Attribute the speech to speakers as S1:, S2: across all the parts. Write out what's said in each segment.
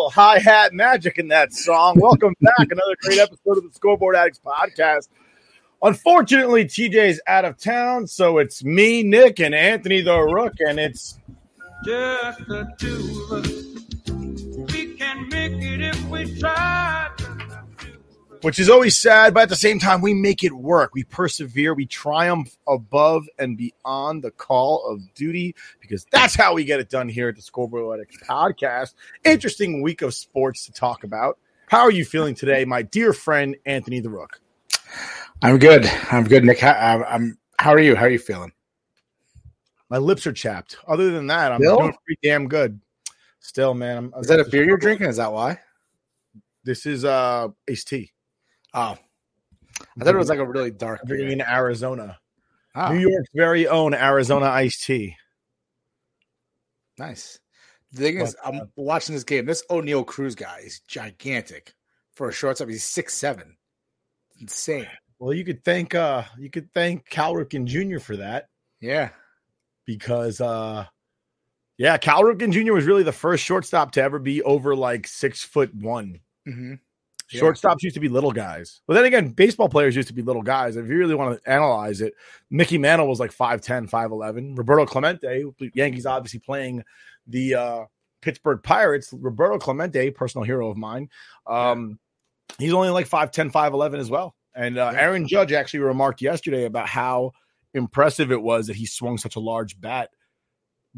S1: Little hi hat magic in that song. Welcome back. Another great episode of the Scoreboard Addicts podcast. Unfortunately, TJ's out of town, so it's me, Nick, and Anthony the Rook, and it's
S2: Just the two of us. We can make it if we try.
S1: Which is always sad, but at the same time, we make it work. We persevere, we triumph above and beyond the call of duty because that's how we get it done here at the Scoreboard Addicts podcast. Interesting week of sports to talk about. How are you feeling today, my dear friend Anthony the Rook?
S3: I'm good. I'm good, Nick. How, I'm. How are you? How are you feeling?
S1: My lips are chapped. Other than that, I'm
S3: Still?
S1: doing pretty damn good. Still, man. I'm,
S3: Is that a beer you're drinking? Is that why?
S1: This is uh iced tea.
S3: Oh, I thought it was like a really dark beer.
S1: in Arizona.
S3: Oh,
S1: New York's very own Arizona iced tea.
S3: nice. The thing is,
S1: But, uh,
S3: I'm watching this game. This Oneil Cruz guy is gigantic for a shortstop. He's six seven. Insane.
S1: Well, you could thank uh you could thank Cal Ripken Jr. for that
S3: Yeah.
S1: because uh yeah, Cal Ripken Jr. was really the first shortstop to ever be over like six foot one.
S3: hmm Yeah.
S1: Shortstops used to be little guys. But then again, baseball players used to be little guys. If you really want to analyze it, Mickey Mantle was like 5'10, 5'11. Roberto Clemente, Yankees obviously playing the uh, Pittsburgh Pirates. Roberto Clemente, personal hero of mine, um, he's only like 5'10, 5'11 as well. And uh, Aaron Judge actually remarked yesterday about how impressive it was that he swung such a large bat,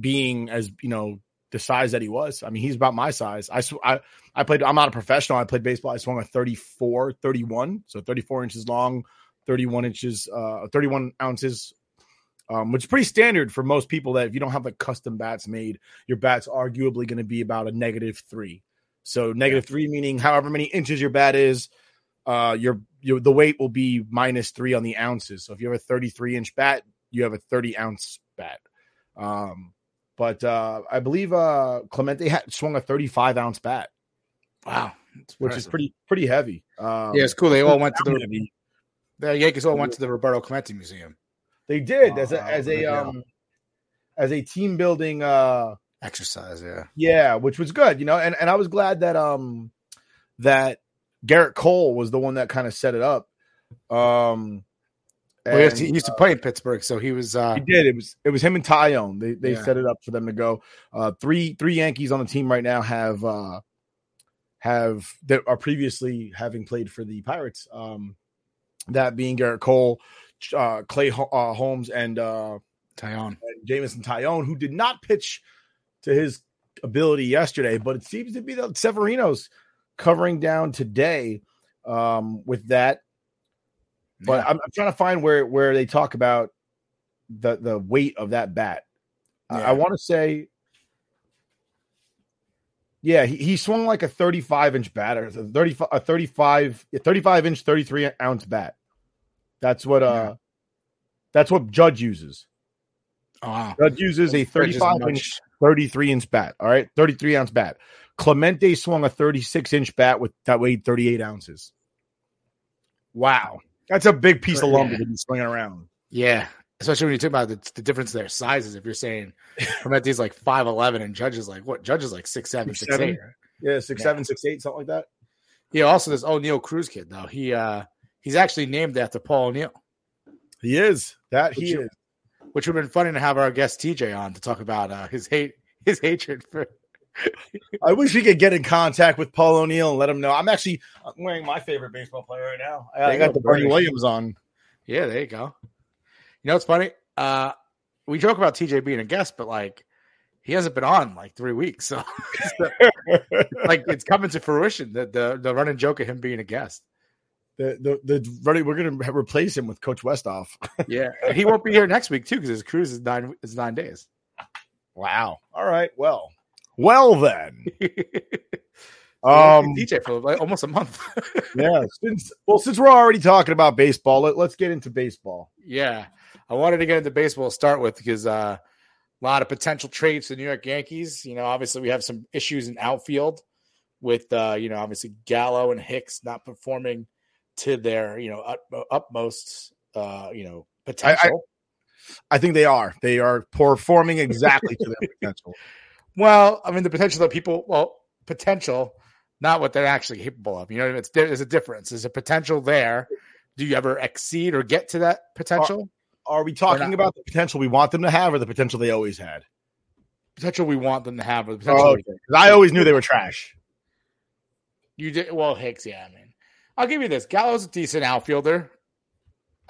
S1: being as, you know, the size that he was. I mean, he's about my size. I, sw- I I played, I'm not a professional. I played baseball. I swung a 34, 31. So 34 inches long, 31 inches, uh, 31 ounces, um, which is pretty standard for most people that if you don't have like custom bats made, your bat's arguably going to be about a negative three. So negative three, meaning however many inches your bat is, uh, your, your, the weight will be minus three on the ounces. So if you have a 33 inch bat, you have a 30 ounce bat. Um, but uh, I believe uh, Clemente had swung a 35 ounce bat
S3: Wow.
S1: Which is pretty pretty heavy. Um,
S3: Yeah, it's cool. They all went to the
S1: heavy.
S3: the Yankees all went to the Roberto Clemente Museum.
S1: They did as a as a um as a team building uh
S3: Exercise, yeah.
S1: yeah, which was good, you know, and and I was glad that um that Gerrit Cole was the one that kind of set it up. Um
S3: Well, he, used to,
S1: and,
S3: he used to play in Pittsburgh, so he was. uh
S1: He did. It was it was him and Taillon. They they
S3: Yeah.
S1: set it up for them to go. Uh, three three Yankees on the team right now have uh, have that are previously having played for the Pirates. Um, that being Gerrit Cole, uh, Clay Ho- uh, Holmes, and uh,
S3: Taillon.
S1: and Jameson Taillon, who did not pitch to his ability yesterday, but it seems to be the Severino's covering down today um, with that. But
S3: Yeah.
S1: I'm, I'm trying to find where where they talk about the the weight of that bat. I-
S3: Yeah.
S1: I want to say, yeah, he, he swung like a 35 inch bat or a 35 a 35 a 35 inch 33 ounce bat. That's what uh that's what Judge uses.
S3: Oh.
S1: Judge uses a 35 inch, 33 inch bat. All right, 33 ounce bat. Clemente swung a 36 inch bat with that weighed 38 ounces. Wow, that's a big piece of
S3: Yeah.
S1: lumber to be swinging around.
S3: Yeah, especially when you talk about the, the difference in their sizes. If you're saying Clemente's like five eleven and Judge is like what? Judge is like six seven, six
S1: Seven?
S3: eight.
S1: Yeah, six
S3: Yeah.
S1: seven, six eight, something like that.
S3: Yeah. Also, this Oneil Cruz kid though. He uh he's actually named after Paul O'Neill,
S1: He is that he is.
S3: which would have been funny to have our guest TJ on to talk about uh, his hate his hatred for.
S1: I wish we could get in contact with Paul O'Neill and let him know. I'm actually I'm wearing my favorite baseball player right now. I, I got
S3: go,
S1: the Bernie. Williams on.
S3: Yeah, there you go. You know what's funny? Uh we joke about TJ being a guest, but like he hasn't been on like three weeks, so like it's coming to fruition. The the the running joke of him being a guest.
S1: The the the running, we're gonna replace him with Coach Westoff.
S3: Yeah, he won't be here next week too because his cruise is nine is nine days.
S1: Wow. All right. Well. Well then.
S3: um. DJ for like almost a month.
S1: yeah. Since well, since we're already talking about baseball, let, let's get into baseball.
S3: yeah, I wanted to get into baseball to start with because uh, a lot of potential trades to the New York Yankees. You know, obviously we have some issues in outfield with uh, you know obviously Gallo and Hicks not performing to their you know ut- utmost uh, you know potential.
S1: I think they are. They are performing exactly to their potential.
S3: Well, I mean, the potential that people, well, potential, not what they're actually capable of. You know, it's there's a difference. There's a potential there. Do you ever exceed or get to that potential?
S1: Are we talking about the potential we want them to have, or the potential they always had?
S3: potential we want them to have, or the potential
S1: Oh, 'Cause I always knew they were trash.
S3: you did. Well, Hicks, yeah. I mean, I'll give you this. Gallo's a decent outfielder.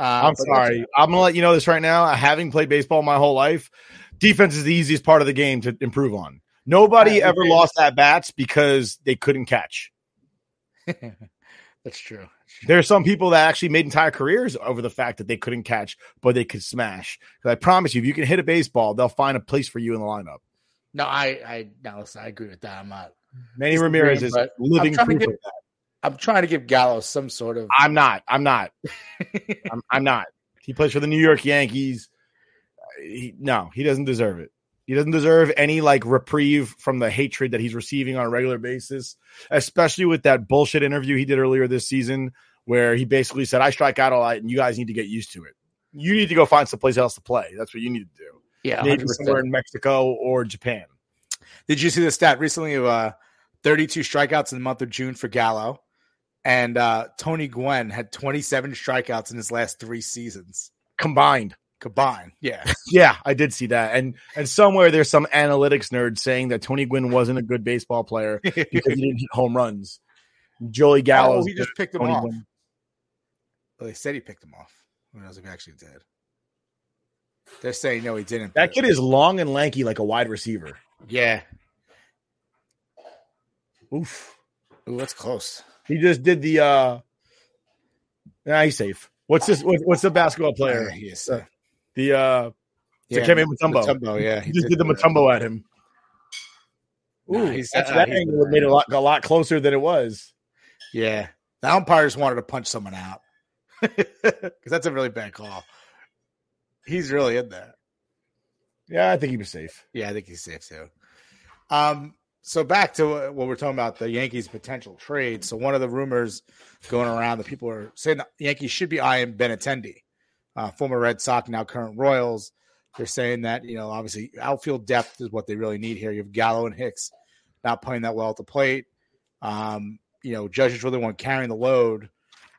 S3: Uh,
S1: I'm sorry. I'm gonna let you know this right now. Having played baseball my whole life, defense is the easiest part of the game to improve on. Nobody ever lost at bats because they couldn't catch.
S3: that's- true.
S1: There are some people that actually made entire careers over the fact that they couldn't catch, but they could smash. 'Cause I promise you, if you can hit a baseball, they'll find a place for you in the lineup.
S3: No, I, I, no, listen, I agree with that. I'm not.
S1: Manny Ramirez is living
S3: to
S1: proof of that.
S3: I'm trying to give Gallo some sort of.
S1: I'm not. I'm not. I'm, I'm not. He plays for the New York Yankees. He, no, he doesn't deserve it. He doesn't deserve any like reprieve from the hatred that he's receiving on a regular basis, especially with that bullshit interview he did earlier this season, where he basically said, "I strike out a lot, and you guys need to get used to it. You need to go find someplace else to play. That's what you need to do.
S3: yeah,
S1: Maybe
S3: 100%.
S1: somewhere in Mexico or Japan."
S3: Did you see the stat recently of uh, 32 strikeouts in the month of June for Gallo? And uh, Tony Gwynn had 27 strikeouts in his last three seasons
S1: Combined,
S3: combined. Yeah.
S1: yeah, I did see that, and and somewhere there's some analytics nerd saying that Tony Gwynn wasn't a good baseball player because he didn't hit home runs. Joey Gallo.
S3: oh, he just picked him off.
S1: Gwynn.
S3: Well, they said he picked him off. Who knows if he actually did? They're saying no, he didn't.
S1: That kid is long and lanky like a wide receiver.
S3: Yeah.
S1: Oof.
S3: Ooh, that's close.
S1: He just did the uh nah, he's safe. What's this what, what's the basketball player?
S3: Yeah, he.
S1: Uh, The uh
S3: yeah,
S1: Dikembe Mutombo.
S3: Mutombo, yeah.
S1: he just did the Mutombo at him.
S3: No,
S1: Ooh,
S3: he's- uh,
S1: that
S3: he's-
S1: angle made it a lot a lot closer than it was.
S3: Yeah. The umpires wanted to punch someone out because that's a really bad call. He's really in there.
S1: Yeah, I think he was safe.
S3: Yeah, I think he's safe too. Um, so back to what we're talking about the Yankees' potential trade. So one of the rumors going around that people are saying the Yankees should be eyeing Benintendi, uh, former Red Sox, now current Royals. They're saying that you know obviously outfield depth is what they really need here. You have Gallo and Hicks not playing that well at the plate. Um, you know, Judge really one carrying the load.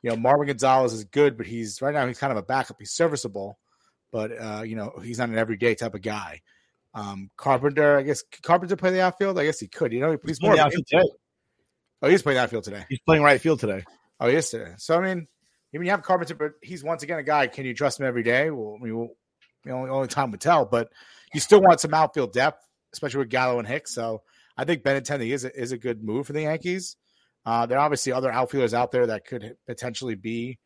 S3: You know, Marwin Gonzalez is good, but he's right now he's kind of a backup. He's serviceable, but uh, you know he's not an everyday type of guy. Um, Carpenter, I guess Carpenter play the outfield. I guess he could. You know, he's more.
S1: playing
S3: Of
S1: outfield today.
S3: oh, he's playing outfield today.
S1: He's playing right field today.
S3: Oh, yes, today. So I mean, even you have Carpenter, but he's once again a guy. Can you trust him every day? Well, I mean, we'll, only only time would tell. But you still want some outfield depth, especially with Gallo and Hicks. So I think Benintendi is a, is a good move for the Yankees. Uh, there are obviously other outfielders out there that could potentially be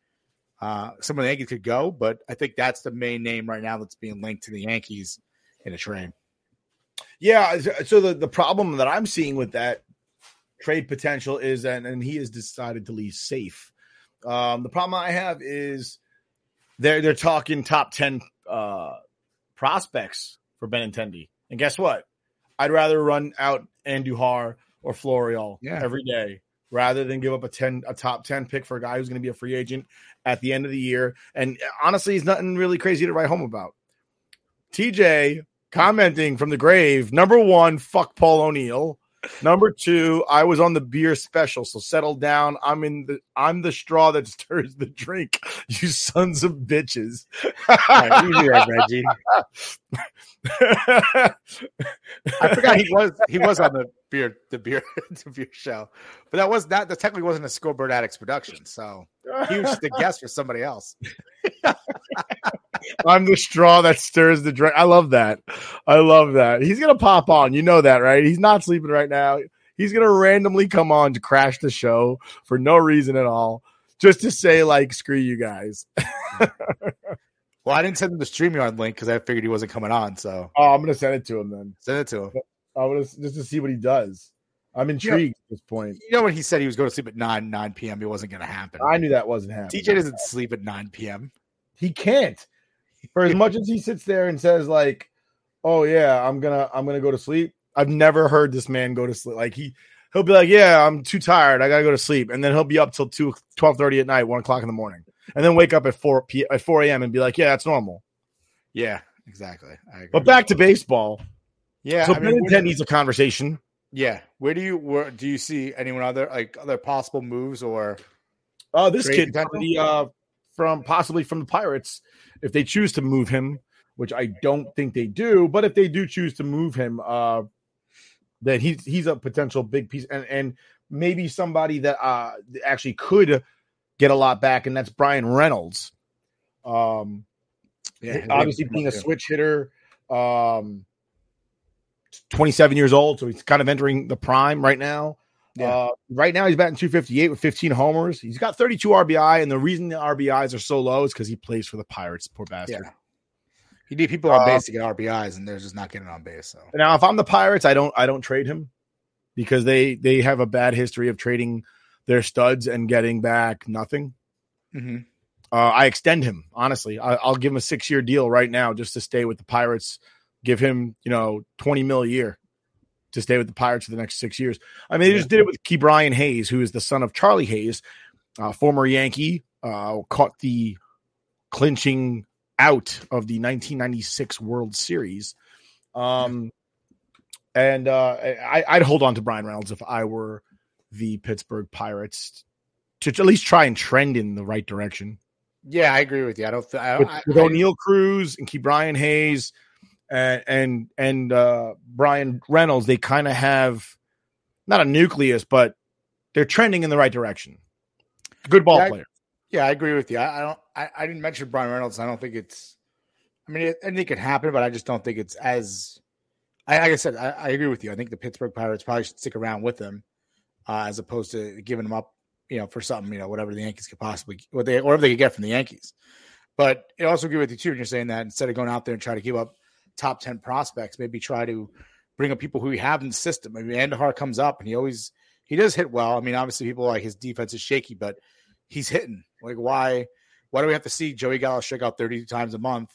S3: uh, some of the Yankees could go, but I think that's the main name right now that's being linked to the Yankees in a train.
S1: Yeah. So the, the problem that I'm seeing with that trade potential is that, and he has decided to leave safe. Um, the problem I have is they're they're talking top ten uh, prospects for Benintendi. And guess what? I'd rather run out Andujar or Florial
S3: Yeah.
S1: every day rather than give up a ten a top ten pick for a guy who's going to be a free agent at the end of the year. And honestly, he's nothing really crazy to write home about. TJ commenting from the grave. Number one, fuck Paul O'Neill. Number two, I was on the beer special, so settle down. I'm in the I'm the straw that stirs the drink. You sons of bitches.
S3: Right, you knew that, Reggie. I forgot he was he was on the beer the beer the beer show, but that was that that technically wasn't a Scoreboard Addicts production, so he was just a guest for somebody else.
S1: I'm the straw that stirs the drink. I love that. I love that. He's gonna pop on. You know that, right? He's not sleeping right now. He's gonna randomly come on to crash the show for no reason at all, just to say like, "Screw you guys."
S3: Well, I didn't send him the StreamYard link because I figured he wasn't coming on, so
S1: Oh, I'm gonna send it to him then.
S3: send it to him.
S1: I want to just to see what he does. I'm intrigued at this point.
S3: You know when he said he was going to sleep at nine nine p.m. It wasn't going to happen.
S1: I knew that wasn't happening.
S3: TJ doesn't sleep at nine p.m.
S1: he can't. For as much as he sits there and says like, "Oh yeah, I'm gonna I'm gonna go to sleep," I've never heard this man go to sleep. Like he he'll be like, "Yeah, I'm too tired. I gotta go to sleep," and then he'll be up till 2, 12.30 at night, one o'clock in the morning, and then wake up at four p at four a.m. and be like, "Yeah, that's normal."
S3: Yeah, exactly. I agree.
S1: But back to baseball.
S3: yeah,
S1: so
S3: I mean,
S1: Ben
S3: where-
S1: needs a conversation.
S3: yeah. Where do you where do you see anyone other like other possible moves or
S1: Oh, this kid the, uh, from possibly from the Pirates, if they choose to move him, which I don't think they do, but if they do choose to move him, uh, that he's he's a potential big piece, and and maybe somebody that uh actually could get a lot back, and that's Bryan Reynolds. Um,
S3: yeah,
S1: obviously being a switch hitter, um, 27 years old, so he's kind of entering the prime right now.
S3: Yeah.
S1: Uh, right now, he's batting 258 with 15 homers. He's got 32 RBI, and the reason the RBIs are so low is because he plays for the Pirates. Poor bastard.
S3: Yeah. You need people on
S1: Uh,
S3: base to get RBIs, and they're just not getting on base. So
S1: Now, if I'm the Pirates, I don't I don't trade him because they they have a bad history of trading their studs and getting back nothing.
S3: Mhm.
S1: Uh, I extend him honestly. I, I'll give him a six year deal right now just to stay with the Pirates. Give him you know 20 mil a year to stay with the Pirates for the next six years. I mean, they just did it with Ke'Bryan Hayes, who is the son of Charlie Hayes, uh, former Yankee, uh, caught the clinching out of the 1996 World Series. Um, and uh, I, I'd hold on to Bryan Reynolds if I were the Pittsburgh Pirates to at least try and trend in the right direction.
S3: yeah, I agree with you. I don't. Th- I,
S1: With, with
S3: I-
S1: Oneil Cruz and Ke'Bryan Hayes and and and uh, Bryan Reynolds, they kind of have not a nucleus, but they're trending in the right direction. Good ball
S3: Yeah, I-
S1: player.
S3: yeah, I agree with you. I, I don't. I, I didn't mention Bryan Reynolds. I don't think it's. I mean, it, anything could happen, but I just don't think it's as. I, like I said, I, I agree with you. I think the Pittsburgh Pirates probably should stick around with them, uh, as opposed to giving them up, you know, for something, you know, whatever the Yankees could possibly, what they, whatever they could get from the Yankees. But I also agree with you too. when You're saying that instead of going out there and try to give up top ten prospects, maybe try to bring up people who we have in the system. I mean, Andujar comes up and he always he does hit well. I mean, obviously people like his defense is shaky, but he's hitting. Like why why do we have to see Joey Gallo strike out 30 times a month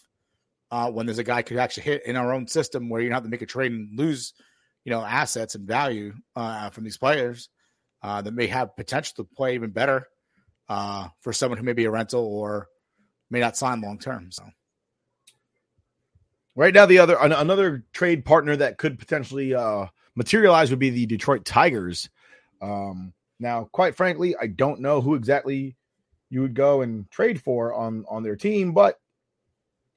S3: uh, when there's a guy could actually hit in our own system where you don't have to make a trade and lose, you know, assets and value uh, from these players uh, that may have potential to play even better uh, for someone who may be a rental or may not sign long term. So
S1: Right now, the other an, another trade partner that could potentially uh, materialize would be the Detroit Tigers. Um, now, quite frankly, I don't know who exactly you would go and trade for on on their team, but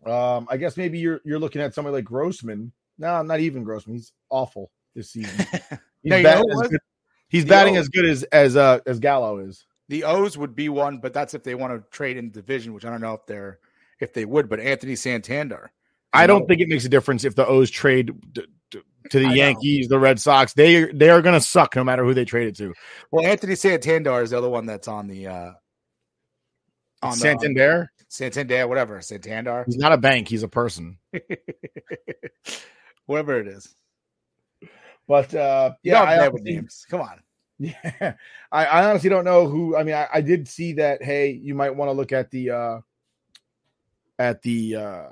S1: um, I guess maybe you're you're looking at somebody like Grossman. No, not even Grossman. He's awful this season. He's,
S3: No,
S1: batting as good, he's batting as good as as uh, as Gallo is.
S3: the O's would be one, but that's if they want to trade in the division, which I don't know if they're if they would. But Anthony Santander,
S1: I don't think it makes a difference if the O's trade d- d- to the
S3: I know.
S1: Yankees, the Red Sox. They they are going to suck no matter who they trade it to.
S3: Well, Anthony Santander is the other one that's on the uh on the
S1: Santander.
S3: Santander, whatever Santander,
S1: He's not a bank. He's a person.
S3: whatever it is.
S1: But uh,
S3: Yeah,
S1: I
S3: names. Come on.
S1: yeah, I, I honestly don't know who. I mean, I, I did see that. Hey, you might want to look at the uh, at the uh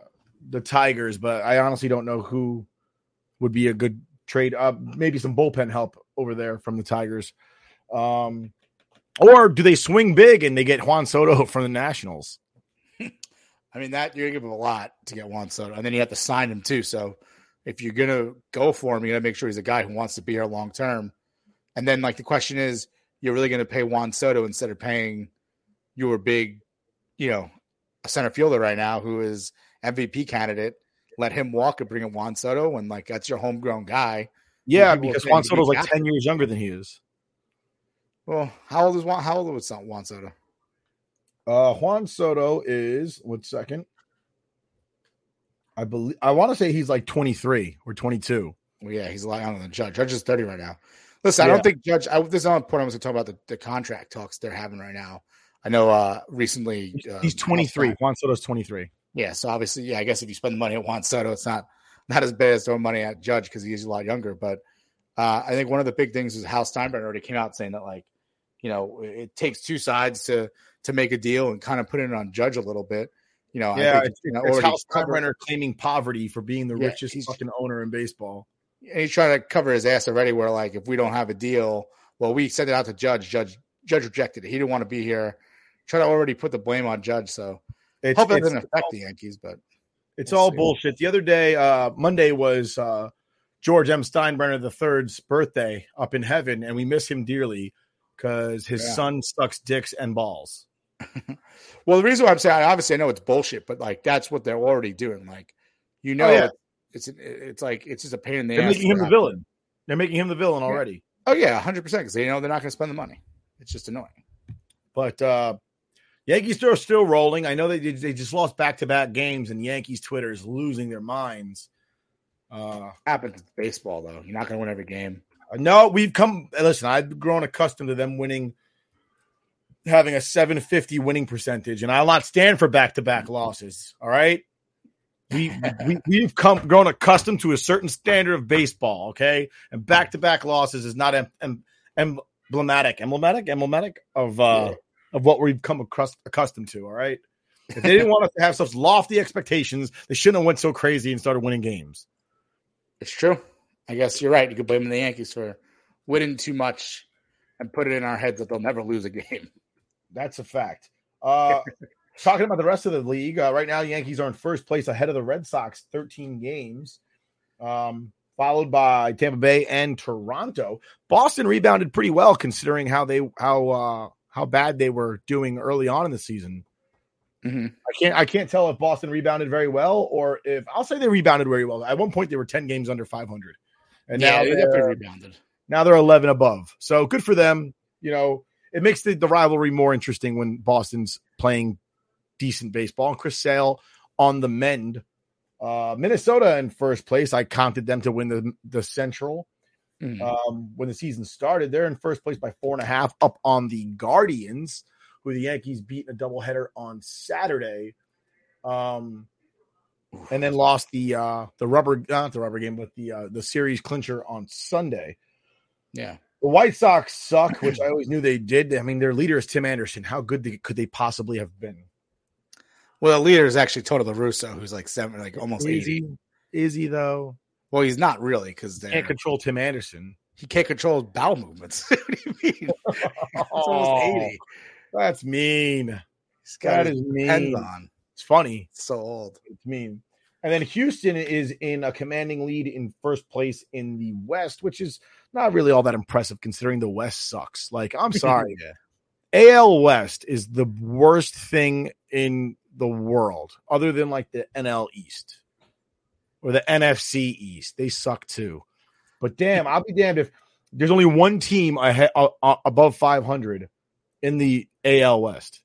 S1: the Tigers, but I honestly don't know who would be a good trade. Maybe some bullpen help over there from the Tigers. Um, or do they swing big and they get Juan Soto from the Nationals?
S3: I mean, that you're gonna give him a lot to get Juan Soto, and then you have to sign him too. So if you're gonna go for him, you gotta make sure he's a guy who wants to be here long term. And then, like, the question is, you're really gonna pay Juan Soto instead of paying your big, you know, a center fielder right now who is MVP candidate. Let him walk and bring in Juan Soto, and like that's your homegrown guy.
S1: Yeah, because Juan Soto's like ten years younger than he is.
S3: Well, how old is Juan? How old was Juan Soto?
S1: Uh, Juan Soto is one second. I believe I want to say he's like 23 or 22.
S3: Well, yeah, he's a lot younger than Judge. Judge is 30 right now. Listen, I don't think Judge. I, this is on point. I was going to talk about the, the contract talks they're having right now. I know uh recently uh,
S1: He's 23. Juan Soto's 23.
S3: Yeah, so obviously, yeah, I guess if you spend the money at Juan Soto, it's not not as bad as throwing money at Judge because he's a lot younger. But uh, I think one of the big things is Hal Steinbrenner already came out saying that like, you know, it, takes two sides to to make a deal and kind of put it on Judge a little bit. You know, I
S1: Yeah,
S3: think,
S1: it's,
S3: you know,
S1: it's
S3: covered-
S1: Steinbrenner claiming poverty for being the
S3: Yeah,
S1: richest
S3: he's-
S1: fucking owner in baseball.
S3: and he's trying to cover his ass already. Where like, if we don't have a deal, well, we sent it out to Judge. Judge Judge rejected it. He didn't want to be here. Try to already put the blame on Judge. So
S1: It's,
S3: hope
S1: it's,
S3: doesn't affect the Yankees, but
S1: it's
S3: we'll
S1: all
S3: see.
S1: bullshit. The other day, uh, Monday was uh, George M. Steinbrenner III's birthday up in heaven, and we miss him dearly because his
S3: Yeah.
S1: son sucks dicks and balls.
S3: Well, the reason why I'm saying, obviously, I know it's bullshit, but like that's what they're already doing. Like, you know,
S1: Oh, yeah.
S3: it's it's like it's just a pain in the
S1: They're
S3: ass.
S1: making him the villain. They're making him the villain already.
S3: Oh yeah, hundred percent because they know they're not going to spend the money. It's just annoying.
S1: But uh Yankees are still rolling. I know they they just lost back to back games, and Yankees Twitter is losing their minds. Uh
S3: Happens in baseball though. You're not going to win every game.
S1: no, we've come. Listen, I've grown accustomed to them winning, having a 750 winning percentage, and I'll not stand for back to back losses. All right, we, we we've come grown accustomed to a certain standard of baseball. Okay, and back to back losses is not em, em, emblematic, emblematic, emblematic of uh. Of what we've come across, accustomed to. All right. If they didn't want us to have such lofty expectations, they shouldn't have went so crazy and started winning games.
S3: It's true. I guess you're right. You could blame the Yankees for winning too much and put it in our heads that they'll never lose a game.
S1: That's a fact. Uh, talking about the rest of the league, uh, right now, Yankees are in first place ahead of the Red Sox, 13 games, um, followed by Tampa Bay and Toronto. Boston rebounded pretty well considering how they how uh, how bad they were doing early on in the season.
S3: Mhm.
S1: I can't I can't tell if Boston rebounded very well or if I'll say they rebounded very well. At one point, they were 10 games under 500, and
S3: yeah,
S1: now
S3: they
S1: they're,
S3: rebounded.
S1: now they're 11 above. So good for them. You know, it makes the, the rivalry more interesting when Boston's playing decent baseball. And Chris Sale on the mend. Uh, Minnesota in first place. I counted them to win the, the Central.
S3: Mhm.
S1: Um, when the season started, they're in first place by four and a half up on the Guardians, who the Yankees beat in a doubleheader on Saturday. Um, and then lost the uh the rubber not the rubber game, but the uh the series clincher on Sunday.
S3: yeah.
S1: The White Sox suck, which I always knew they did. I mean, their leader is Tim Anderson. How good they, could they possibly have been?
S3: Well, the leader is actually Toto La Russa, who's like seven, like almost
S1: Is
S3: eighty.
S1: he? Is he though?
S3: Well, he's not really because they
S1: Can't control Tim Anderson.
S3: he can't control his bowel movements. what do you mean? Almost eighty.
S1: That's mean.
S3: He's got
S1: That
S3: his
S1: is mean.
S3: on.
S1: It's funny.
S3: It's so old.
S1: It's mean. And then Houston is in a commanding lead in first place in the West, which is not really all that impressive considering the West sucks. Like, I'm sorry.
S3: yeah.
S1: AL West is the worst thing in the world, other than like the NL East or the NFC East. They suck too. But damn, I'll be damned if there's only one team ahead, uh, uh, above 500 in the AL West.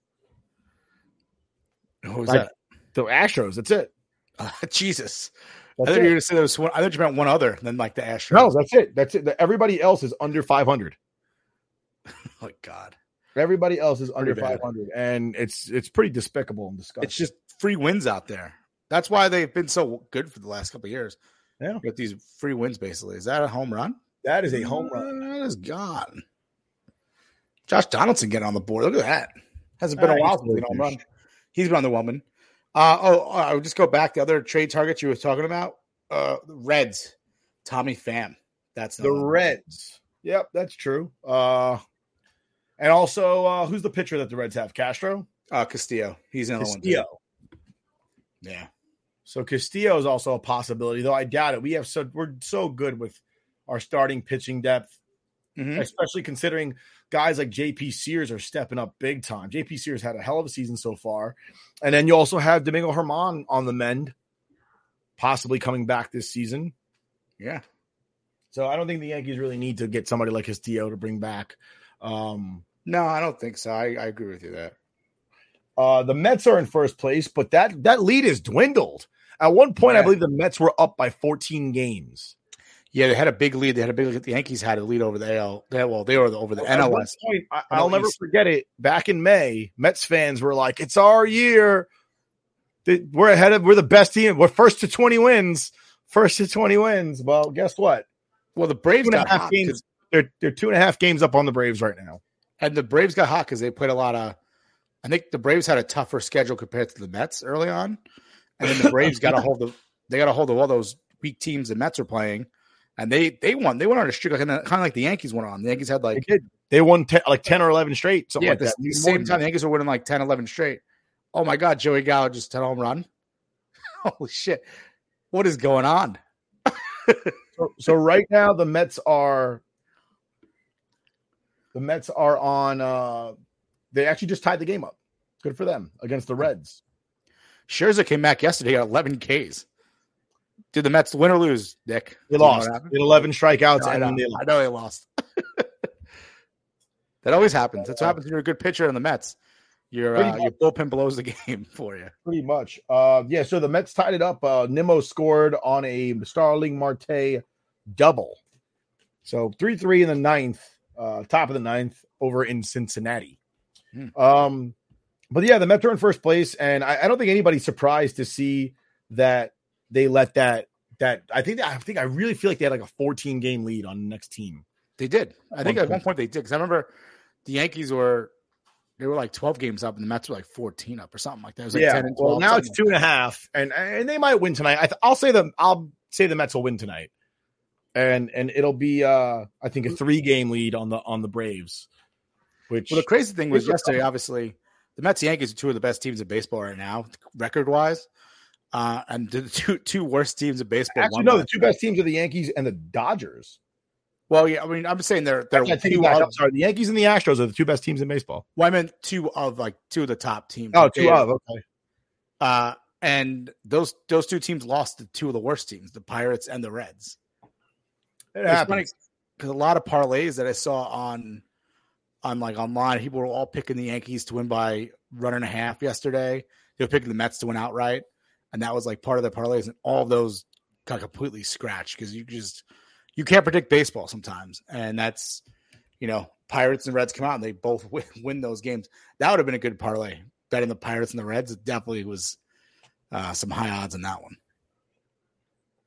S3: Who's
S1: Like, that? The Astros. That's it.
S3: Uh, Jesus.
S1: That's
S3: I thought
S1: it.
S3: you were going to say there was one. I thought you meant one other than like the Astros.
S1: No, that's it. That's it. Everybody else is under 500.
S3: Oh God.
S1: Everybody else is under
S3: bad.
S1: 500, and it's it's pretty despicable and disgusting.
S3: It's just free wins out there. That's why they've been so good for the last couple of years.
S1: Yeah.
S3: With these free wins, basically. Is that a home run?
S1: that is a home run.
S3: That is gone. Josh Donaldson getting on the board. Look at that. Hasn't been
S1: Ah,
S3: a while since he's been home run. He's been underwhelming. Uh, oh, I would just go back. The other trade targets you were talking about, uh, the Reds, Tommy Pham. That's
S1: The
S3: another one.
S1: Reds. Yep, that's true. Uh, and also, uh, who's the pitcher that the Reds have? Castro.
S3: uh, Castillo. He's another one. too.
S1: Castillo.
S3: Yeah.
S1: So Castillo is also a possibility, though I doubt it. We have so we're so good with our starting pitching depth,
S3: Mhm.
S1: especially considering guys like JP Sears are stepping up big time. JP Sears had a hell of a season so far, and then you also have Domingo Germán on the mend, possibly coming back this season.
S3: Yeah.
S1: So I don't think the Yankees really need to get somebody like Castillo to bring back. Um,
S3: No, I don't think so. I, I agree with you there.
S1: Uh, the Mets are in first place, but that that lead is dwindled. At one point, I believe the Mets were up by 14 games.
S3: Yeah, they had a big lead. They had a big lead. The Yankees had a lead over the AL. They, well, they were over the
S1: At
S3: NLS.
S1: point, I,
S3: NL
S1: I'll never forget it. Back in May, Mets fans were like, "It's our year. We're ahead of. We're the best team. We're first to 20 wins. First to 20 wins." Well, guess what?
S3: Well, the Braves
S1: Two and a half games. They're they're two and a half games up on the Braves right now.
S3: and the Braves got hot because they played a lot of. I think the Braves had a tougher schedule compared to the Mets early on, and then the Braves got a hold of they got a hold of all those weak teams the Mets are playing, and they they won. They went on a streak like kind of like the Yankees went on. The Yankees had
S1: They
S3: like
S1: did. They won 10, like 10 or 11 straight. Something
S3: yeah,
S1: like
S3: at
S1: that.
S3: the same time the Yankees were winning like 10, 11 straight. Oh my God, Joey Gallo just a home run. Holy shit! What is going on?
S1: So, so right now the Mets are the Mets are on uh they actually just tied the game up. Good for them against the Reds.
S3: Scherzer came back yesterday at 11 Ks. Did the Mets win or lose, Nick?
S1: They
S3: Do you know
S1: lost. They 11 strikeouts
S3: I,
S1: and then they
S3: I
S1: lost.
S3: know they lost. that always happens. That's what happens when you're a good pitcher on the Mets. Your uh, your bullpen blows the game for you.
S1: pretty much. Uh yeah, so the Mets tied it up. Uh Nimmo scored on a Starling Marte double. So 3-3 in the ninth, uh top of the ninth over in Cincinnati.
S3: Hmm.
S1: Um but yeah, the Mets are in first place, and I, I don't think anybody's surprised to see that they let that that I think I think I really feel like they had like a 14 game lead on the next team.
S3: They did. I think at one
S1: point.
S3: point they did because I remember the Yankees were they were like 12 games up and the Mets were like 14 up or something like that. It was like
S1: yeah,
S3: 10 and 12.
S1: well now it's two and a half, and and they might win tonight. I th- I'll say them. I'll say the Mets will win tonight, and and it'll be uh I think a three game lead on the on the Braves, which
S3: Well, the crazy thing was yesterday, obviously, the Mets Yankees are two of the best teams in baseball right now, record wise. Uh, and the two two worst teams in baseball.
S1: actually no, the two best teams are the Yankees and the Dodgers.
S3: Well, yeah, I mean, I'm saying they're they're
S1: I
S3: two of,
S1: I'm sorry, the Yankees and the Astros are the two best teams in baseball.
S3: well, I meant two of like two of the top teams.
S1: Oh, two of okay.
S3: Uh, and those those two teams lost to two of the worst teams, the Pirates and the Reds.
S1: It
S3: It's funny
S1: happens.
S3: because a lot of parlays that I saw on on like online, people were all picking the Yankees to win by run and a half yesterday. They were picking the Mets to win outright, and that was like part of their parlays, and all those got completely scratched because you just you can't predict baseball sometimes, and that's you know Pirates and Reds come out and they both win, win those games. That would have been a good parlay. Betting the Pirates and the Reds it definitely was uh, some high odds in that one.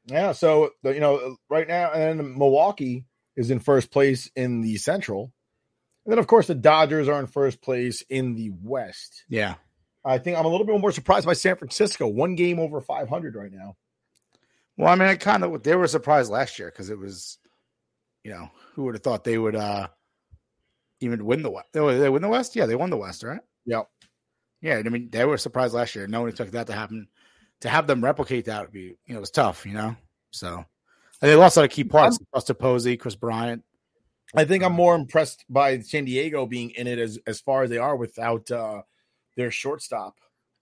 S1: Yeah, so you know, right now, and Milwaukee is in first place in the Central, and then of course the Dodgers are in first place in the West.
S3: Yeah,
S1: I think I'm a little bit more surprised by San Francisco, one game over 500 right now.
S3: Well, I mean, I kind of they were surprised last year because it was, you know, who would have thought they would uh even win the West? They, they win the West? Yeah, they won the West, right?
S1: Yep.
S3: Yeah, I mean, they were surprised last year. No one expected that to happen. To have them replicate that would be, you know, it was tough, you know. So, and they lost a lot of key parts: Buster Posey, Kris Bryant.
S1: I think I'm more impressed by San Diego being in it as as far as they are without uh, their shortstop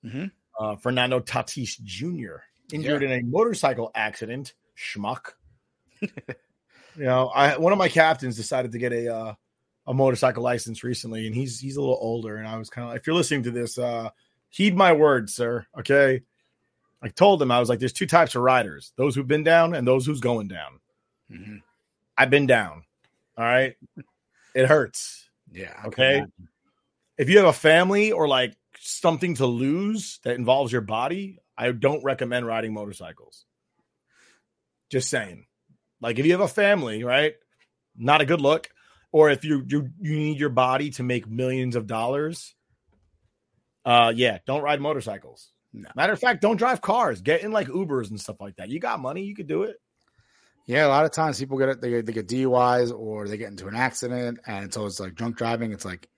S3: Mhm.
S1: uh, Fernando Tatis Jr. injured in a motorcycle accident. Schmuck. you know, I one of my captains decided to get a uh, a motorcycle license recently, and he's he's a little older. And I was kind of, if you're listening to this, uh, heed my words, sir. Okay. I told him I was like, "There's two types of riders: those who've been down and those who's going down."
S3: Mhm.
S1: I've been down. All right, it hurts.
S3: Yeah. I
S1: Okay. If you have a family or like something to lose that involves your body, I don't recommend riding motorcycles. Just saying. Like if you have a family, right? Not a good look. Or if you you you need your body to make millions of dollars, uh yeah, don't ride motorcycles.
S3: No.
S1: Matter of fact, don't drive cars. Get in like Ubers and stuff like that. You got money, you could do it.
S3: Yeah, a lot of times people get it. They, they get DUIs or they get into an accident, and it's always like drunk driving. It's like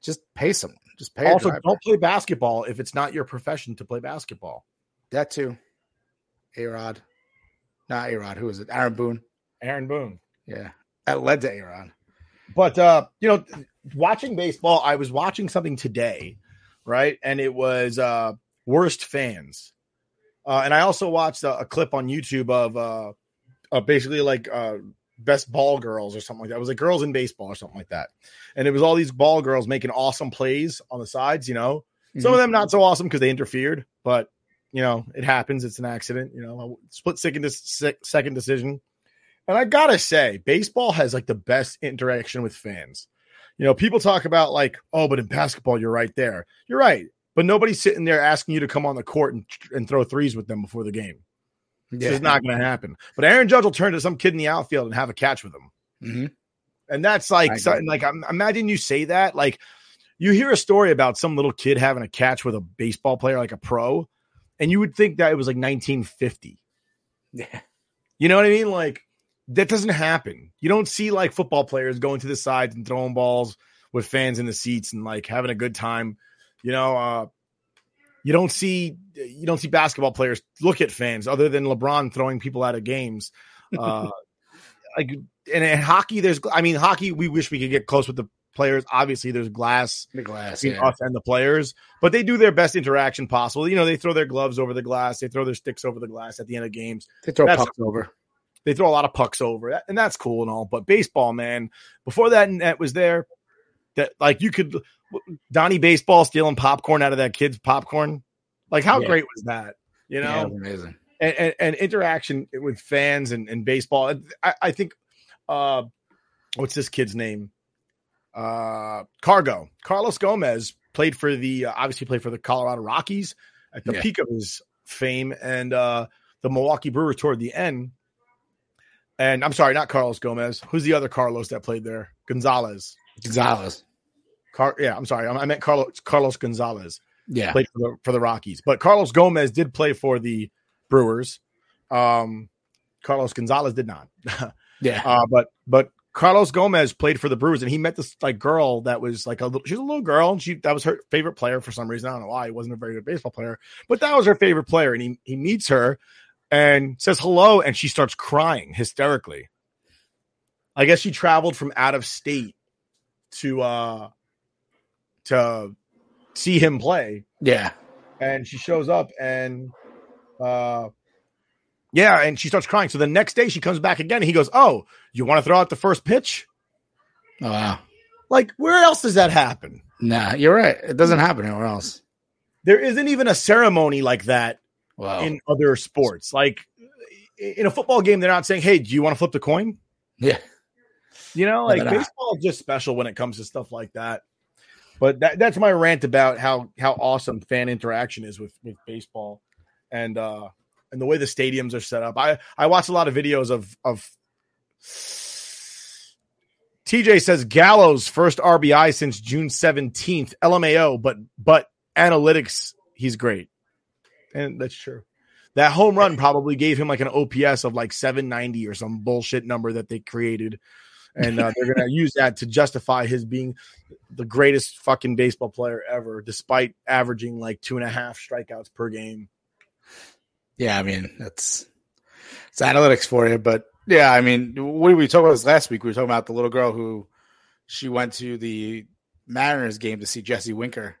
S3: just pay someone. Just pay.
S1: also, don't play basketball if it's not your profession to play basketball.
S3: that too. A Rod, not A Rod. Who is it? Aaron Boone.
S1: Aaron Boone.
S3: Yeah, that led to A Rod.
S1: But uh, you know, watching baseball, I was watching something today, right? And it was uh worst fans. Uh, and I also watched a, a clip on YouTube of uh, uh basically like uh best ball girls or something like that. It was like girls in baseball or something like that. And it was all these ball girls making awesome plays on the sides, you know. Some of them not so awesome because they interfered, but you know, it happens. It's an accident, you know, a split second de- second decision. And I gotta say, baseball has like the best interaction with fans. You know, people talk about like, oh, but in basketball, you're right there. You're right, but nobody's sitting there asking you to come on the court and, and throw threes with them before the game. It's
S3: Yeah.
S1: just not going to happen. But Aaron Judge will turn to some kid in the outfield and have a catch with him,
S3: Mhm.
S1: and that's like something like I'm, imagine you say that like you hear a story about some little kid having a catch with a baseball player like a pro, and you would think that it was like 1950.
S3: Yeah.
S1: You know what I mean? Like that doesn't happen. You don't see like football players going to the sides and throwing balls with fans in the seats and like having a good time. You know, uh you don't see you don't see basketball players look at fans other than LeBron throwing people out of games. Uh like and in hockey there's I mean hockey we wish we could get close with the players. Obviously there's glass
S3: The glass.
S1: between
S3: Yeah.
S1: us and the players, but they do their best interaction possible. You know, they throw their gloves over the glass, they throw their sticks over the glass at the end of games
S3: They throw
S1: That's-
S3: pucks over.
S1: they throw a lot of pucks over, and that's cool and all. But baseball, man, before that net was there, that like you could Donnie baseball stealing popcorn out of that kid's popcorn. Like how
S3: Yeah.
S1: great was that? You know,
S3: was amazing.
S1: and, and, and interaction with fans and, and baseball. I, I think, uh, what's this kid's name? Uh, Cargo Carlos Gomez played for the uh, obviously played for the Colorado Rockies at the
S3: Yeah.
S1: peak of his fame, and uh, the Milwaukee Brewers toward the end. And I'm sorry, not Carlos Gomez. Who's the other Carlos that played there? Gonzalez.
S3: Gonzalez.
S1: Car- yeah, I'm sorry. I meant Carlos Carlos Gonzalez
S3: Yeah.
S1: played for the for the Rockies. But Carlos Gomez did play for the Brewers. Um, Carlos Gonzalez did not.
S3: Yeah.
S1: uh, but but Carlos Gomez played for the Brewers, and he met this like girl that was like a little. She was a little girl, and she that was her favorite player for some reason. I don't know why. He wasn't a very good baseball player, but that was her favorite player. And he he meets her and says hello, and she starts crying hysterically. I guess she traveled from out of state to uh to see him play
S3: yeah.
S1: and she shows up and uh yeah and she starts crying so the next day she comes back again and he goes oh you want to throw out the first pitch
S3: Oh wow.
S1: like where else does that happen
S3: Nah, you're right. It doesn't happen anywhere else.
S1: there isn't even a ceremony like that
S3: Wow.
S1: in other sports like in a football game they're not saying hey do you want to flip the coin
S3: yeah.
S1: You know like baseball is just special when it comes to stuff like that. But that, that's my rant about how how awesome fan interaction is with with baseball and uh and the way the stadiums are set up. I i watch a lot of videos of of tj says Gallo's first rbi since june 17th lmao but but analytics he's great. And that's true. That home run probably gave him like an ops of like 790 or some bullshit number that they created and uh, they're going to use that to justify his being the greatest fucking baseball player ever, despite averaging like two and a half strikeouts per game.
S3: Yeah, I mean that's it's analytics for you, but yeah, I mean, what did we talk about this last week? We were talking about the little girl who she went to the Mariners game to see Jesse Winker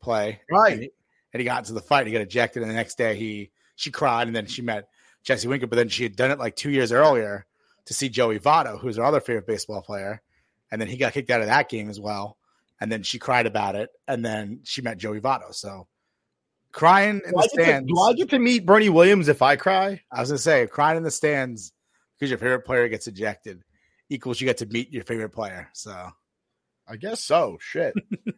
S3: play,
S1: Right.
S3: And he, and he got into the fight. And he got ejected, and the next day he she cried, and then she met Jesse Winker. But then she had done it like two years earlier to see Joey Votto, who's her other favorite baseball player, and then he got kicked out of that game as well. And then she cried about it, and then she met Joey Votto. So crying in
S1: Do
S3: the
S1: get to,
S3: stands.
S1: do I get to meet Bernie Williams if I cry?
S3: I was gonna say, crying in the stands because your favorite player gets ejected equals you get to meet your favorite player. So
S1: I guess so. Shit.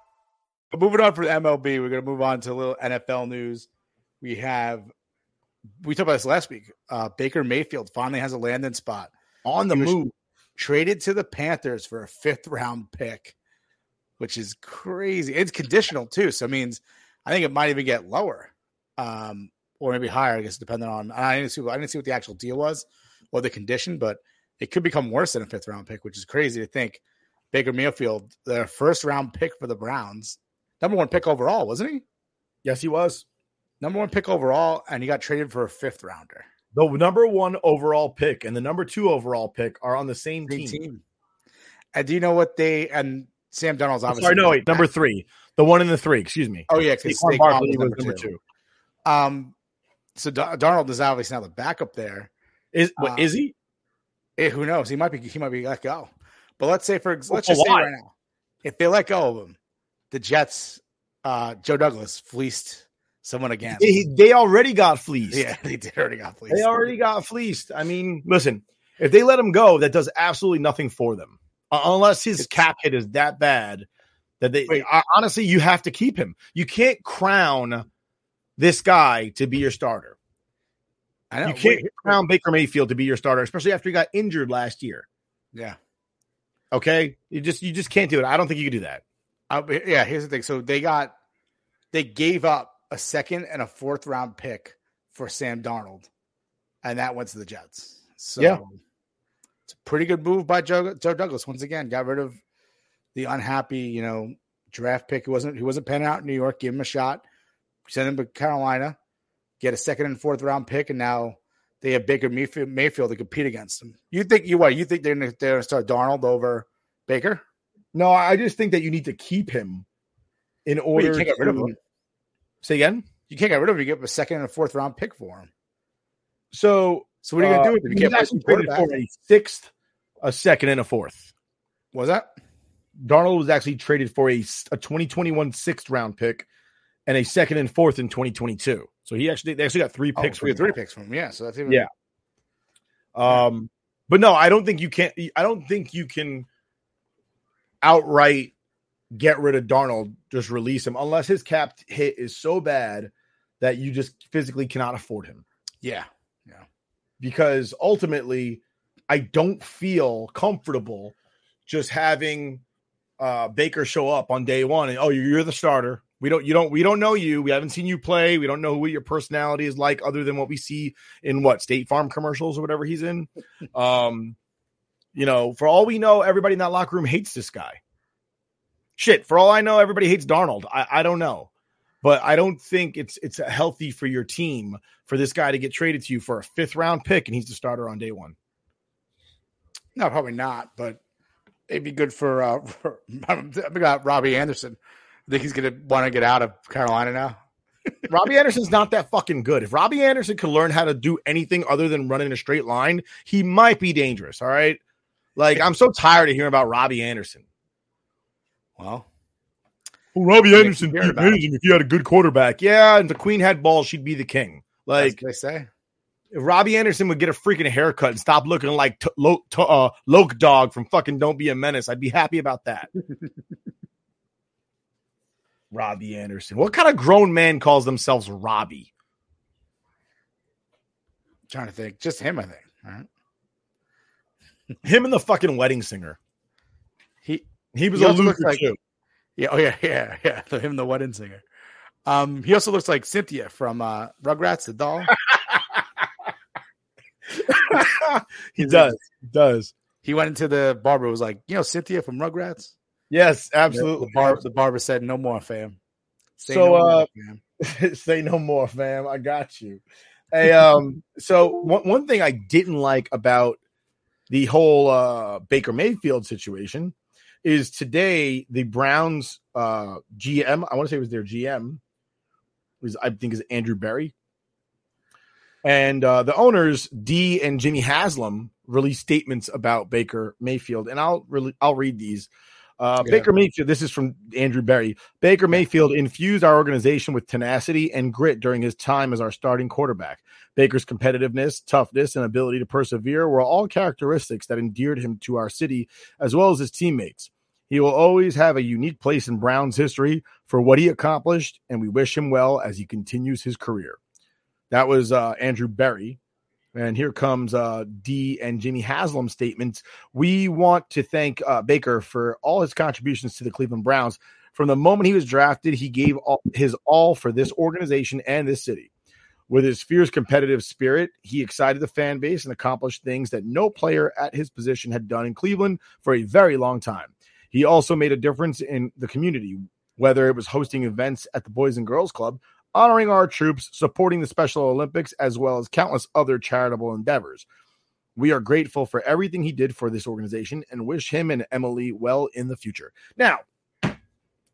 S3: Moving on from MLB, we're going to move on to a little NFL news. We have, we talked about this last week. Uh, Baker Mayfield finally has a landing spot.
S1: On the move.
S3: Traded to the Panthers for a fifth round pick, which is crazy. It's conditional too. So it means I think it might even get lower um, or maybe higher, I guess, depending on. I didn't, see, I didn't see what the actual deal was or the condition, but it could become worse than a fifth round pick, which is crazy to think. Baker Mayfield, their first round pick for the Browns, number one pick overall, wasn't he?
S1: Yes, he was.
S3: Number one pick overall, and he got traded for a fifth rounder.
S1: The number one overall pick and the number two overall pick are on the same
S3: Same
S1: team.
S3: team. And do you know what they and Sam Darnold's obviously
S1: Sorry, no, wait, number three. The one in the three, excuse me.
S3: Oh yeah, because
S1: Saquon Barkley was number two.
S3: Um, so Darnold is obviously now the backup there.
S1: Is what
S3: Uh,
S1: is he?
S3: Eh, who knows? He might be. He might be let go. But let's say for let's just say right now, if they let go of him, the Jets, uh, Joe Douglas fleeced someone again.
S1: They, they already got fleeced.
S3: yeah, they did already got fleeced.
S1: They already got fleeced. I mean, listen, if they let him go, that does absolutely nothing for them, uh, unless his cap hit is that bad that they.
S3: Wait.
S1: uh, honestly, you have to keep him. You can't crown this guy to be your starter.
S3: I know.
S1: You can't
S3: Wait,
S1: crown Baker Mayfield to be your starter, especially after he got injured last year.
S3: yeah.
S1: Okay, you just you just can't do it. I don't think you can do that.
S3: Yeah, here's the thing. So they got they gave up a second and a fourth round pick for Sam Darnold, and that went to the Jets. So
S1: Yeah.
S3: it's a pretty good move by Joe, Joe Douglas. Once again, got rid of the unhappy, you know, draft pick. He wasn't he wasn't panning out in New York. Give him a shot. Send him to Carolina. Get a second and fourth round pick, and now they have Baker Mayfield, Mayfield to compete against him. You think you what? You think they're gonna, they're gonna start Darnold over Baker?
S1: No, I just think that you need to keep him in
S3: Well,
S1: order
S3: you can't get rid of him.
S1: Say again.
S3: You can't get rid of him. You get a second and a fourth round pick for him.
S1: So
S3: So what are you gonna do with him? You
S1: he
S3: can't play
S1: actually traded for a sixth, a second, and a fourth.
S3: Was that?
S1: Darnold was actually traded for a 2021 sixth round pick and a second and fourth in 2022. So he actually they actually got three picks.
S3: so we
S1: him.
S3: three picks from him. Yeah, so that's even
S1: Yeah. Um, but no, I don't think you can. I don't think you can outright get rid of Darnold. Just release him unless his cap hit is so bad that you just physically cannot afford him.
S3: yeah. Yeah.
S1: Because ultimately, I don't feel comfortable just having uh, Baker show up on day one and oh, you're the starter. We don't, you don't, we don't know you. We haven't seen you play. We don't know what your personality is like, other than what we see in what State Farm commercials or whatever he's in. Um, you know, for all we know, everybody in that locker room hates this guy. Shit, for all I know, everybody hates Darnold. I, I don't know, but I don't think it's it's healthy for your team for this guy to get traded to you for a fifth round pick and he's the starter on day one.
S3: No, probably not, but it'd be good for uh for, I got Robbie Anderson. I think he's gonna want to get out of Carolina now.
S1: Robbie Anderson's not that fucking good. If Robbie Anderson could learn how to do anything other than run in a straight line, he might be dangerous. All right. Like, I'm so tired of hearing about Robbie Anderson.
S3: Well,
S1: Well, Robbie Anderson
S3: you
S1: be
S3: hear about
S1: amazing if you had a good quarterback. Yeah, and the queen had balls, she'd be the king.
S3: like
S1: Like,
S3: they say.
S1: if Robbie Anderson would get a freaking haircut and stop looking like t- lo- t- uh, Loc Dog from fucking Don't Be a Menace, I'd be happy about that. Robbie Anderson. What kind of grown man calls themselves Robbie?
S3: trying to think. Just him, I think. All right.
S1: Him and the fucking wedding singer.
S3: He
S1: He was
S3: He
S1: a loser
S3: like-
S1: too.
S3: Yeah, oh yeah, yeah, yeah. The, him, the wedding singer. Um, he also looks like Cynthia from uh, Rugrats, the doll.
S1: he does. He does.
S3: He went into the barber. Was like, you know, Cynthia from Rugrats.
S1: Yes, absolutely.
S3: The, bar, the barber said, "No more, fam."
S1: Say so, no uh, more, fam. say no more, fam. I got you. Hey, um, so one one thing I didn't like about the whole uh Baker Mayfield situation is today the Browns uh GM. I want to say it was their GM. Was I think is Andrew Berry. And uh, the owners, Dee and Jimmy Haslam, released statements about Baker Mayfield, and I'll I'll read these. Uh, yeah. Baker Mayfield, this is from Andrew Berry. Baker Mayfield infused our organization with tenacity and grit during his time as our starting quarterback. Baker's competitiveness, toughness, and ability to persevere were all characteristics that endeared him to our city as well as his teammates. He will always have a unique place in Brown's history for what he accomplished, and we wish him well as he continues his career. That was uh, Andrew Berry. And here comes uh, Dee and Jimmy Haslam statements. We want to thank uh, Baker for all his contributions to the Cleveland Browns. From the moment he was drafted, he gave all, his all for this organization and this city. With his fierce competitive spirit, he excited the fan base and accomplished things that no player at his position had done in Cleveland for a very long time. He also made a difference in the community, whether it was hosting events at the Boys and Girls Club, honoring our troops, supporting the Special Olympics, as well as countless other charitable endeavors. We are grateful for everything he did for this organization and wish him and Emily well in the future. Now,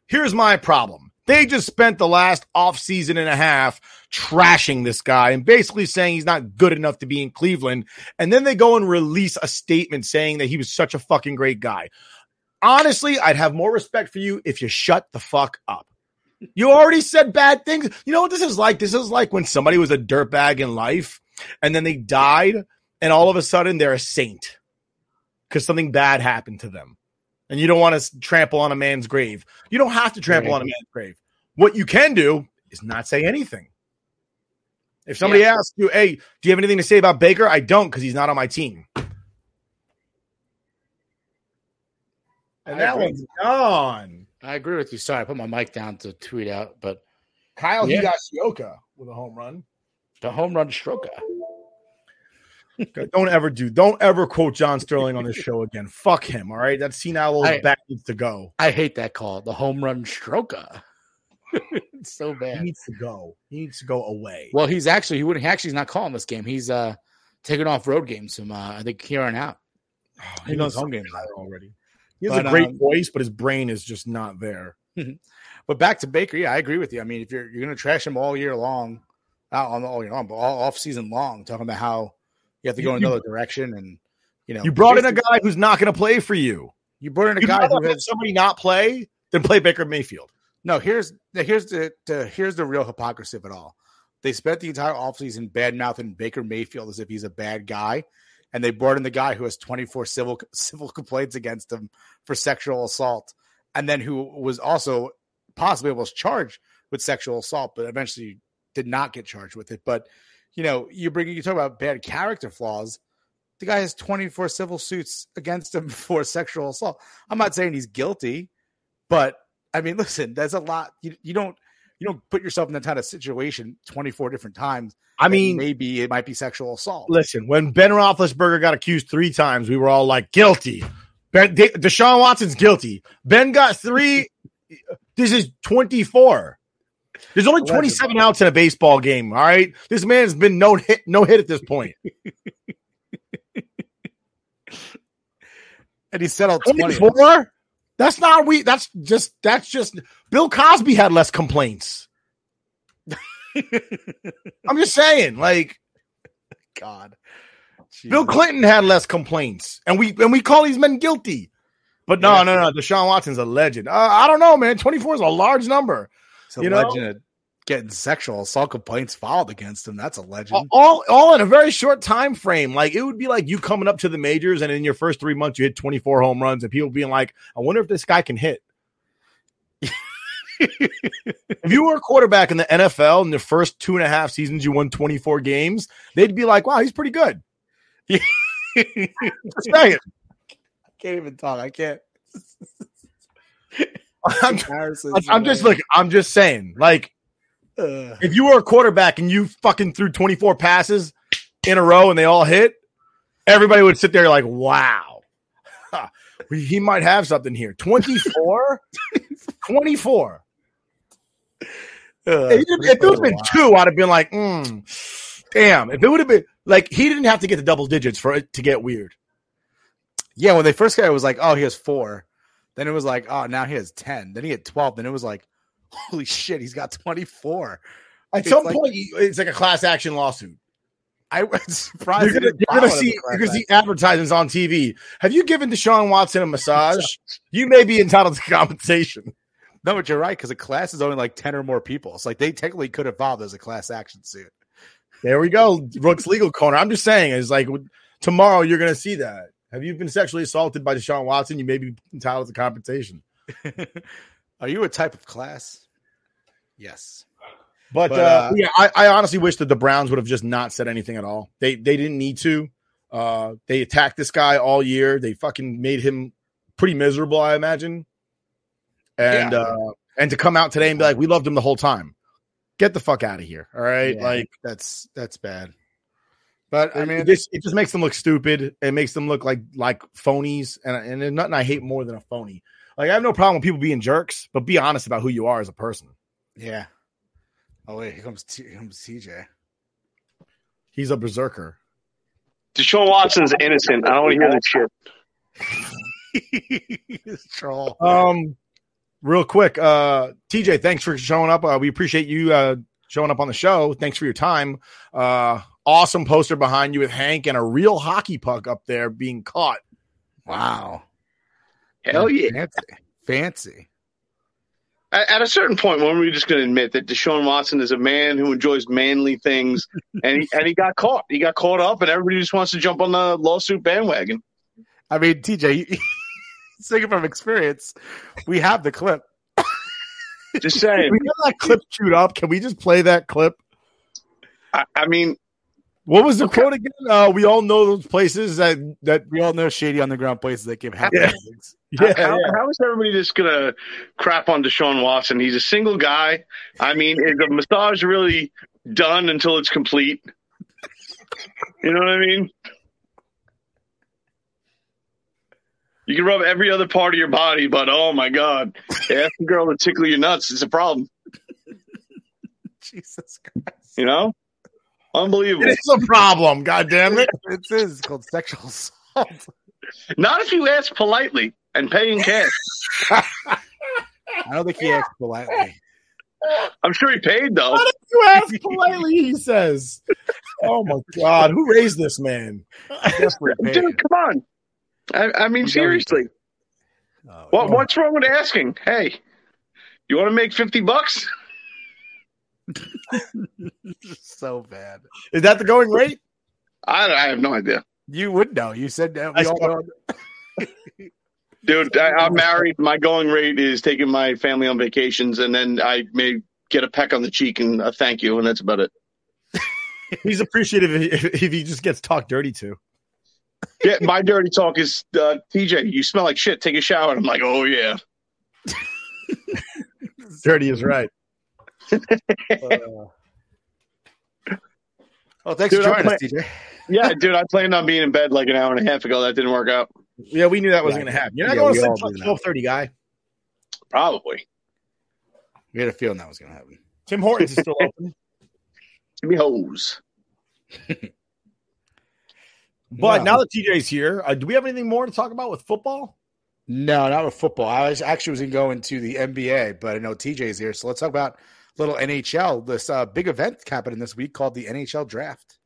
S1: here's my problem. They just spent the last off season and a half trashing this guy and basically saying he's not good enough to be in Cleveland. And then they go and release a statement saying that he was such a fucking great guy. Honestly, I'd have more respect for you if you shut the fuck up. You already said bad things. You know what this is like? This is like when somebody was a dirtbag in life and then they died and all of a sudden they're a saint because something bad happened to them. And you don't want to trample on a man's grave. You don't have to trample right. on a man's grave. What you can do is not say anything. If somebody yeah. asks you, hey, do you have anything to say about Baker? I don't because he's not on my team. And that one's gone.
S3: I agree with you. Sorry, I put my mic down to tweet out, but
S1: Kyle yeah. Higashioka with a home run.
S3: The home run stroker.
S1: don't ever do. Don't ever quote John Sterling on this show again. Fuck him. All right, that senile old back needs to go.
S3: I hate that call. The home run stroker. it's so bad.
S1: He needs to go. He needs to go away.
S3: Well, he's actually he wouldn't actually he's not calling this game. He's uh taking off road games from uh, I think here on out.
S1: Oh, he, he knows home games already. He has but, a great um, voice, but his brain is just not there.
S3: but back to Baker, yeah, I agree with you. I mean, if you're you're going to trash him all year long, not on all year long, but all off season long, talking about how you have to go in another direction, and you know,
S1: you brought in a guy who's not going to play for you.
S3: You brought in a guy who
S1: had somebody not play then play Baker Mayfield.
S3: No, here's here's the, the here's the real hypocrisy of it all. They spent the entire offseason bad mouthing Baker Mayfield as if he's a bad guy and they brought in the guy who has 24 civil civil complaints against him for sexual assault, and then who was also possibly was charged with sexual assault, but eventually did not get charged with it. But you know, you bring you talk about bad character flaws. The guy has 24 civil suits against him for sexual assault. I'm not saying he's guilty, but I mean, listen, that's a lot. You, you don't you don't put yourself in that kind of situation 24 different times.
S1: I mean,
S3: maybe it might be sexual assault.
S1: Listen, when Ben Roethlisberger got accused three times, we were all like, guilty. Ben, De- Deshaun Watson's guilty. Ben got three. this is 24. There's only 27 outs in a baseball game. All right. This man's been no hit, no hit at this point.
S3: and he settled
S1: 24. That's not we. That's just that's just Bill Cosby had less complaints. I'm just saying, like,
S3: God,
S1: Jeez. Bill Clinton had less complaints, and we and we call these men guilty. But no, yeah. no, no. Deshaun Watson's a legend. Uh, I don't know, man. 24 is a large number.
S3: It's a you legend. Getting sexual assault complaints filed against him. That's a legend.
S1: All all in a very short time frame. Like it would be like you coming up to the majors and in your first three months you hit 24 home runs and people being like, I wonder if this guy can hit. if you were a quarterback in the NFL in the first two and a half seasons, you won 24 games, they'd be like, wow, he's pretty good.
S3: Just saying. I can't even talk. I can't.
S1: I'm, I'm just like I'm just saying, like If you were a quarterback and you fucking threw 24 passes in a row and they all hit, everybody would sit there like, wow, he might have something here. 24, 24.
S3: Ugh.
S1: If, if it would have been two, I'd have been like, mm, damn. If it would have been like he didn't have to get the double digits for it to get weird.
S3: Yeah, when they first got it, it was like, oh, he has four. Then it was like, oh, now he has 10. Then he had 12. Then it was like, holy shit, he's got 24.
S1: At
S3: It's
S1: some
S3: like-
S1: point, it's like a class action lawsuit.
S3: I was surprised.
S1: You're gonna, you're gonna see
S3: as a class
S1: you're gonna see
S3: action.
S1: advertisements on TV. Have you given Deshaun Watson a massage? You may be entitled to compensation.
S3: No, but you're right because a class is only like 10 or more people. It's like they technically could have filed as a class action suit.
S1: There we go. Brooks Legal Corner. I'm just saying, is like tomorrow you're gonna see that. Have you been sexually assaulted by Deshaun Watson? You may be entitled to compensation.
S3: Are you a type of class? Yes.
S1: But,
S3: But,
S1: uh,
S3: uh,
S1: yeah, I, I honestly wish that the Browns would have just not said anything at all. They they didn't need to. Uh, they attacked this guy all year. They fucking made him pretty miserable, I imagine. And
S3: Yeah.
S1: uh, and to come out today and be like, we loved him the whole time. Get the fuck out of here. All right.
S3: Yeah,
S1: Like
S3: that's that's bad. But I
S1: mean,
S3: mean,
S1: this it just makes them look stupid. It makes them look like like phonies, and and there's nothing I hate more than a phony. Like I have no problem with people being jerks, but be honest about who you are as a person.
S3: yeah. Oh wait, here comes T- here comes TJ.
S1: He's a berserker.
S4: Deshaun Watson's innocent. I don't want to hear this shit.
S3: He's a troll.
S1: Um, real quick, uh, TJ, thanks for showing up. Uh, we appreciate you uh showing up on the show. Thanks for your time. Uh, awesome poster behind you with Hank and a real hockey puck up there being caught.
S3: Wow.
S4: Hell yeah.
S3: Fancy. Fancy.
S4: At, at a certain point, when are we just going to admit that Deshaun Watson is a man who enjoys manly things, and he, and he got caught. He got caught up, and everybody just wants to jump on the lawsuit bandwagon.
S3: I mean, TJ, you, speaking from experience, we have the clip.
S4: Just saying.
S1: We got that clip queued up. Can we just play that clip?
S4: I, I mean,
S1: What was the quote again? Uh, we all know those places that that
S3: We all know shady underground places that give happy
S1: Yeah.
S3: endings.
S1: yeah,
S4: how,
S1: yeah.
S4: how is everybody just going to crap on Deshaun Watson? He's a single guy. I mean, is the massage really done until it's complete? You know what I mean? You can rub every other part of your body, but oh my god, ask a girl to tickle your nuts. It's a problem.
S3: Jesus Christ.
S4: You know, unbelievable.
S1: It's a problem. God damn it.
S3: It is called sexual assault.
S4: Not if you ask politely and pay in cash.
S3: I don't think he asked politely.
S4: I'm sure he paid though.
S1: Why don't you ask politely? He says. Oh my god, who raised this man?
S3: Definitely paid.
S4: Dude, come on. I, I mean,
S3: he
S4: seriously.
S3: Oh,
S4: What what's wrong with asking? Hey, you want to make fifty bucks?
S3: so bad.
S1: Is that the going rate?
S4: I, I have no idea,
S3: You would know. You said that.
S1: I
S3: We all know.
S4: dude. I, I'm married. My going rate is taking my family on vacations, and then I may get a peck on the cheek and a thank you, and that's about it.
S1: He's appreciative if, if he just gets talked dirty to.
S4: Yeah, my dirty talk is uh, TJ. You smell like shit. Take a shower. And I'm like, oh yeah.
S1: Dirty is right.
S3: Oh, thanks
S4: Dude,
S3: for
S4: I'm
S3: joining us, TJ.
S4: Yeah, dude. I planned on being in bed like an hour and a half ago. That didn't work out.
S1: Yeah, we knew that wasn't
S3: Yeah.
S1: going to happen. You're not
S3: Yeah,
S1: going to
S3: all
S1: sleep
S3: do
S1: till
S3: that.
S1: twelve thirty, guy.
S4: Probably.
S3: We had a feeling that was going to happen.
S1: Tim Hortons is still open,
S4: Give me hose.
S1: but
S3: No.
S1: now that TJ's here, uh, do we have anything more to talk about with football?
S3: No, not with football. I was actually was going to go into the NBA, but I know TJ's here, so let's talk about little NHL. This uh, big event happening this week called the NHL Draft.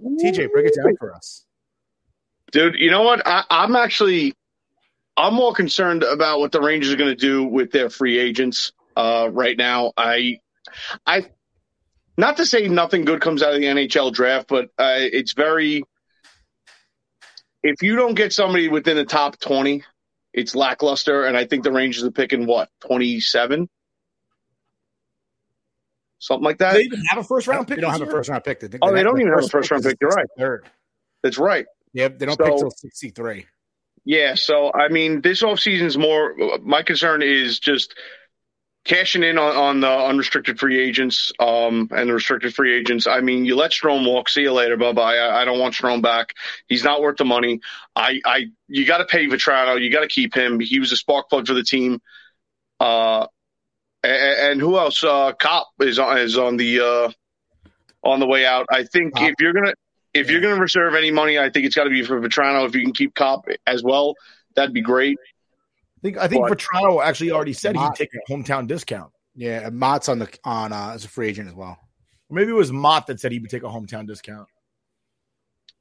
S3: TJ, break it down for us.
S4: Dude, you know what? I, I'm actually I'm more concerned about what the Rangers are going to do with their free agents uh, right now. I I not to say nothing good comes out of the NHL draft, but uh, it's very if you don't get somebody within the top 20, it's lackluster and I think the Rangers are picking what, 27? Something like that.
S1: they even have a first round pick?
S3: They don't
S1: this
S3: have a first round pick. They,
S4: Oh, they don't even have a first round pick. You're right.
S3: Third.
S4: That's right.
S3: Yep, they don't
S4: So-
S3: pick till sixty three.
S4: Yeah, so I mean, this offseason is more. My concern is just cashing in on, on the unrestricted free agents um, and the restricted free agents. I mean, you let Strome walk. See you later. Bye bye. I, I don't want Strome back. He's not worth the money. I, I you got to pay Vatrano. You got to keep him. He was a spark plug for the team. Uh, and, and who else? Uh, Copp is on is on the uh, on the way out. I think
S3: Copp.
S4: if you're gonna if you're gonna reserve any money, I think it's got to be for Vatrano. If you can keep Copp as well, that'd be great.
S1: I think I think
S4: But-
S1: Vatrano actually already said he'd take a hometown discount.
S3: Yeah, and Motte's on the on uh, as a free agent as well.
S1: Or maybe it was Motte that said he would take a hometown discount.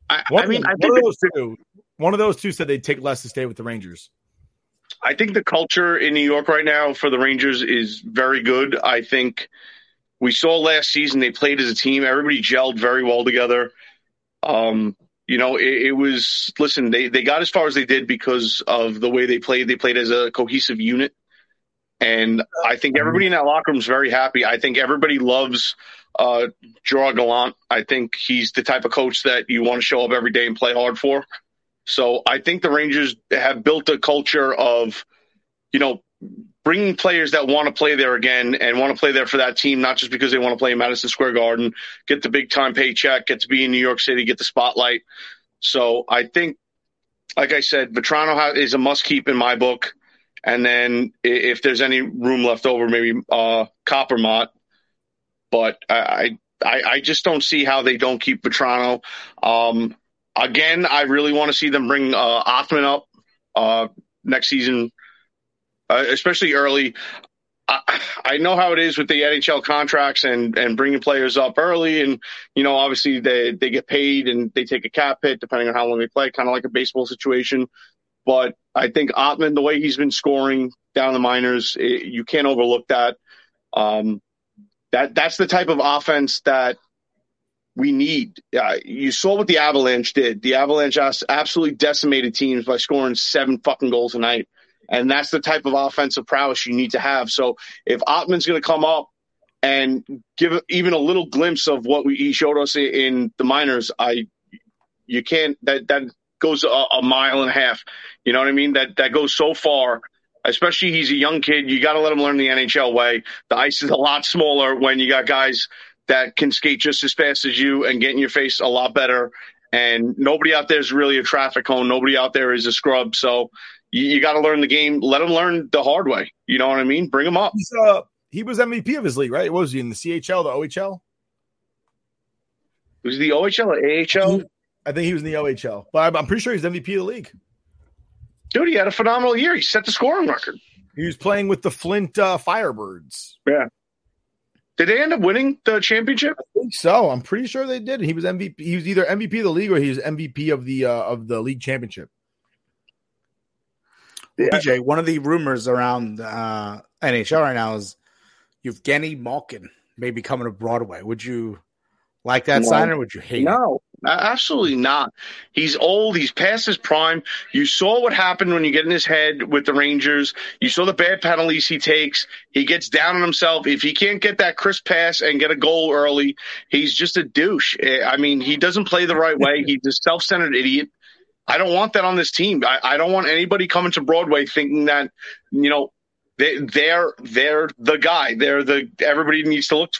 S4: I,
S1: One,
S4: I mean, I
S1: one
S4: think
S1: of those two. One of those two said they'd take less to stay with the Rangers.
S4: I think the culture in New York right now for the Rangers is very good. I think we saw last season they played as a team. Everybody gelled very well together. Um, you know, it, it was listen. They they got as far as they did because of the way they played. They played as a cohesive unit, and I think everybody in that locker room is very happy. I think everybody loves uh, Gerard Gallant. I think he's the type of coach that you want to show up every day and play hard for. So I think the Rangers have built a culture of, you know, bringing players that want to play there again and want to play there for that team, not just because they want to play in Madison Square Garden, get the big time paycheck, get to be in New York City, get the spotlight. So I think, like I said, Vatrano is a must keep in my book. And then if there's any room left over, maybe uh, Copp or Motte. But I, I, I just don't see how they don't keep Vatrano. Um, again, I really want to see them bring uh, Othmann up uh, next season, uh, especially early. I, I know how it is with the NHL contracts and, and bringing players up early, and you know obviously they they get paid and they take a cap hit depending on how long they play, kind of like a baseball situation. But I think Othmann, the way he's been scoring down the minors, it, you can't overlook that. Um, that that's the type of offense that we need. Uh, you saw what the Avalanche did. The Avalanche absolutely decimated teams by scoring seven fucking goals a night. And that's the type of offensive prowess you need to have. So if Othmann's going to come up and give even a little glimpse of what we, he showed us in the minors, I you can't that that goes a, a mile and a half. You know what I mean? That that goes so far. Especially he's a young kid. You got to let him learn the NHL way. The ice is a lot smaller when you got guys that can skate just as fast as you and get in your face a lot better. And nobody out there is really a traffic cone. Nobody out there is a scrub. So you, you got to learn the game. Let them learn the hard way. You know what I mean? Bring them up.
S1: He's, uh, he was MVP of his league, right? What was he in the CHL, the OHL?
S4: Was it the OHL or AHL?
S1: I think he was in the OHL, but I'm, I'm pretty sure he's MVP of the league.
S4: Dude, he had a phenomenal year. He set the scoring record.
S1: He was playing with the Flint uh, Firebirds.
S4: Yeah. Did they end up winning the championship?
S1: I think so. I'm pretty sure they did. He was MVP. He was either MVP of the league or he was MVP of the uh, of the league championship.
S3: TJ, one of the rumors around uh, NHL right now is Evgeny Malkin may be coming to Broadway. Would you like that
S4: No.
S3: sign or would you hate?
S4: No, a- absolutely not. He's old. He's past his prime. You saw what happened when you get in his head with the Rangers. You saw the bad penalties he takes. He gets down on himself. If he can't get that crisp pass and get a goal early, he's just a douche. Eh, I mean, he doesn't play the right way. He's a self-centered idiot. I don't want that on this team. I, I don't want anybody coming to Broadway thinking that, you know, they, they're they're the guy. They're the everybody needs to look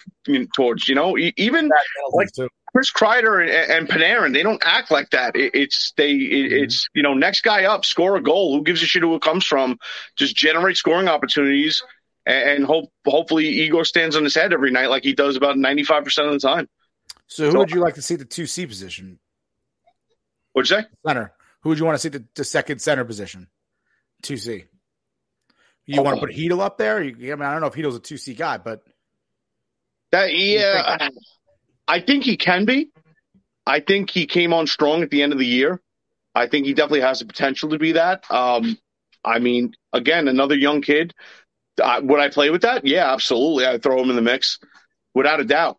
S4: towards. You know, even like Chris Kreider and, and Panarin, they don't act like that. It, it's they, it, mm-hmm. it's you know, next guy up, score a goal. Who gives a shit who it comes from? Just generate scoring opportunities, and, and hope hopefully Igor stands on his head every night like he does about ninety five percent of the time.
S3: So who
S4: So-
S3: would you like to see the two C position?
S4: What'd you say?
S3: Center. Who would you want to see the, the second center position? Two C. You oh. want to put Chytil up there? You, I mean, I don't know if Chytil's a two C guy, but
S4: That yeah, I think he can be. I think he came on strong at the end of the year. I think he definitely has the potential to be that. Um, I mean, again, another young kid. Uh, would I play with that? Yeah, absolutely. I'd throw him in the mix, without a doubt.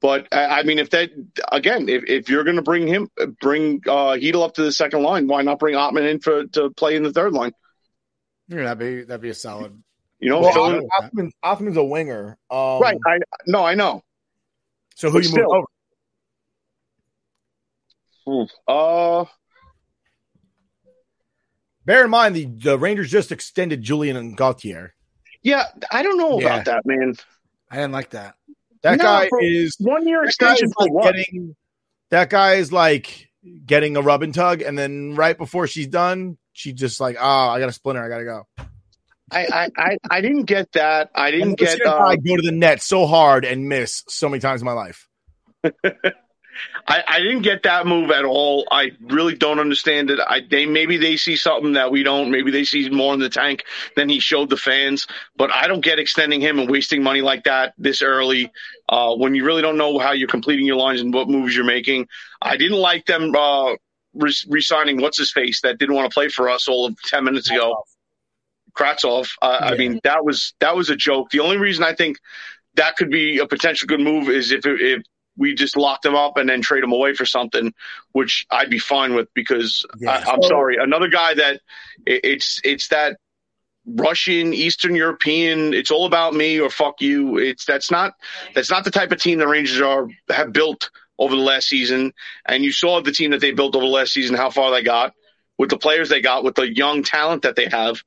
S4: But I I mean, if that again, if, if you're going to bring him, bring uh, Chytil up to the second line, why not bring Othmann in for to play in the third line?
S3: yeah, that'd be that'd be a solid.
S4: You know,
S1: Well, Othmann- Othmann's a winger. Um,
S4: right? I no, I know.
S1: So who
S4: but
S1: you move
S4: still.
S1: over?
S4: Uh,
S1: Bear in mind the, the Rangers just extended Julien and Gauthier.
S4: Yeah, I don't know
S3: Yeah.
S4: about that, man.
S3: I didn't like that.
S1: That
S4: No,
S1: guy is
S4: one year extension for
S1: like getting that guy is like getting a rub and tug, and then right before she's done, she just like, oh, I got a splinter, I gotta go.
S4: I, I, I, I didn't get that. I didn't get. Uh,
S1: guy go to the net so hard and miss so many times in my life.
S4: I, I didn't get that move at all. I really don't understand it. I they maybe they see something that we don't. Maybe they see more in the tank than he showed the fans. But I don't get extending him and wasting money like that this early uh, when you really don't know how you're completing your lines and what moves you're making. I didn't like them uh, re- resigning what's his face that didn't want to play for us all of ten minutes ago. Kravtsov. Uh, I mean that was that was a joke. The only reason I think that could be a potential good move is if if we just lock them up and then trade them away for something, which I'd be fine with because
S3: Yeah.
S4: I, I'm sorry, another guy that it, it's it's that Russian, Eastern European. It's all about me or fuck you. It's that's not that's not the type of team the Rangers are have built over the last season. And you saw the team that they built over the last season, how far they got with the players they got, with the young talent that they have.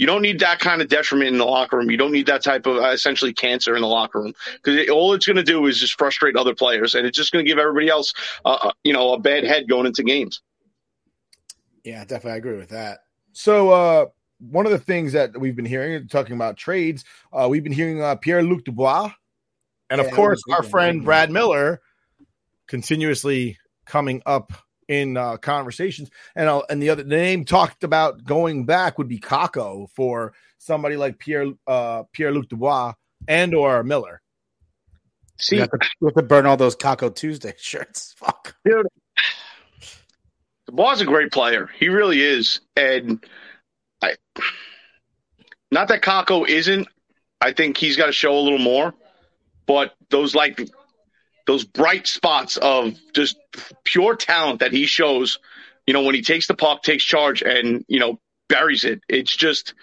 S4: You don't need that kind of detriment in the locker room. You don't need that type of uh, essentially cancer in the locker room because it, all it's going to do is just frustrate other players, and it's just going to give everybody else, uh, uh, you know, a bad head going into games.
S3: Yeah, definitely I agree with that.
S1: So uh one of the things that we've been hearing, talking about trades, uh, we've been hearing uh, Pierre Luc Dubois, and
S3: Yeah,
S1: of course
S3: that was a
S1: our friend Brad Miller, continuously coming up in uh, conversations. And uh, and the other the name talked about going back would be Kakko for somebody like Pierre uh, Pierre Luc Dubois and or Miller.
S4: See,
S3: We have, to, we have to burn all those Kakko Tuesday shirts. Fuck.
S4: dude, Dubois is a great player. He really is, and I, not that Kakko isn't. I think he's got to show a little more, but those like those bright spots of just pure talent that he shows, you know, when he takes the puck, takes charge, and you know buries it. It's just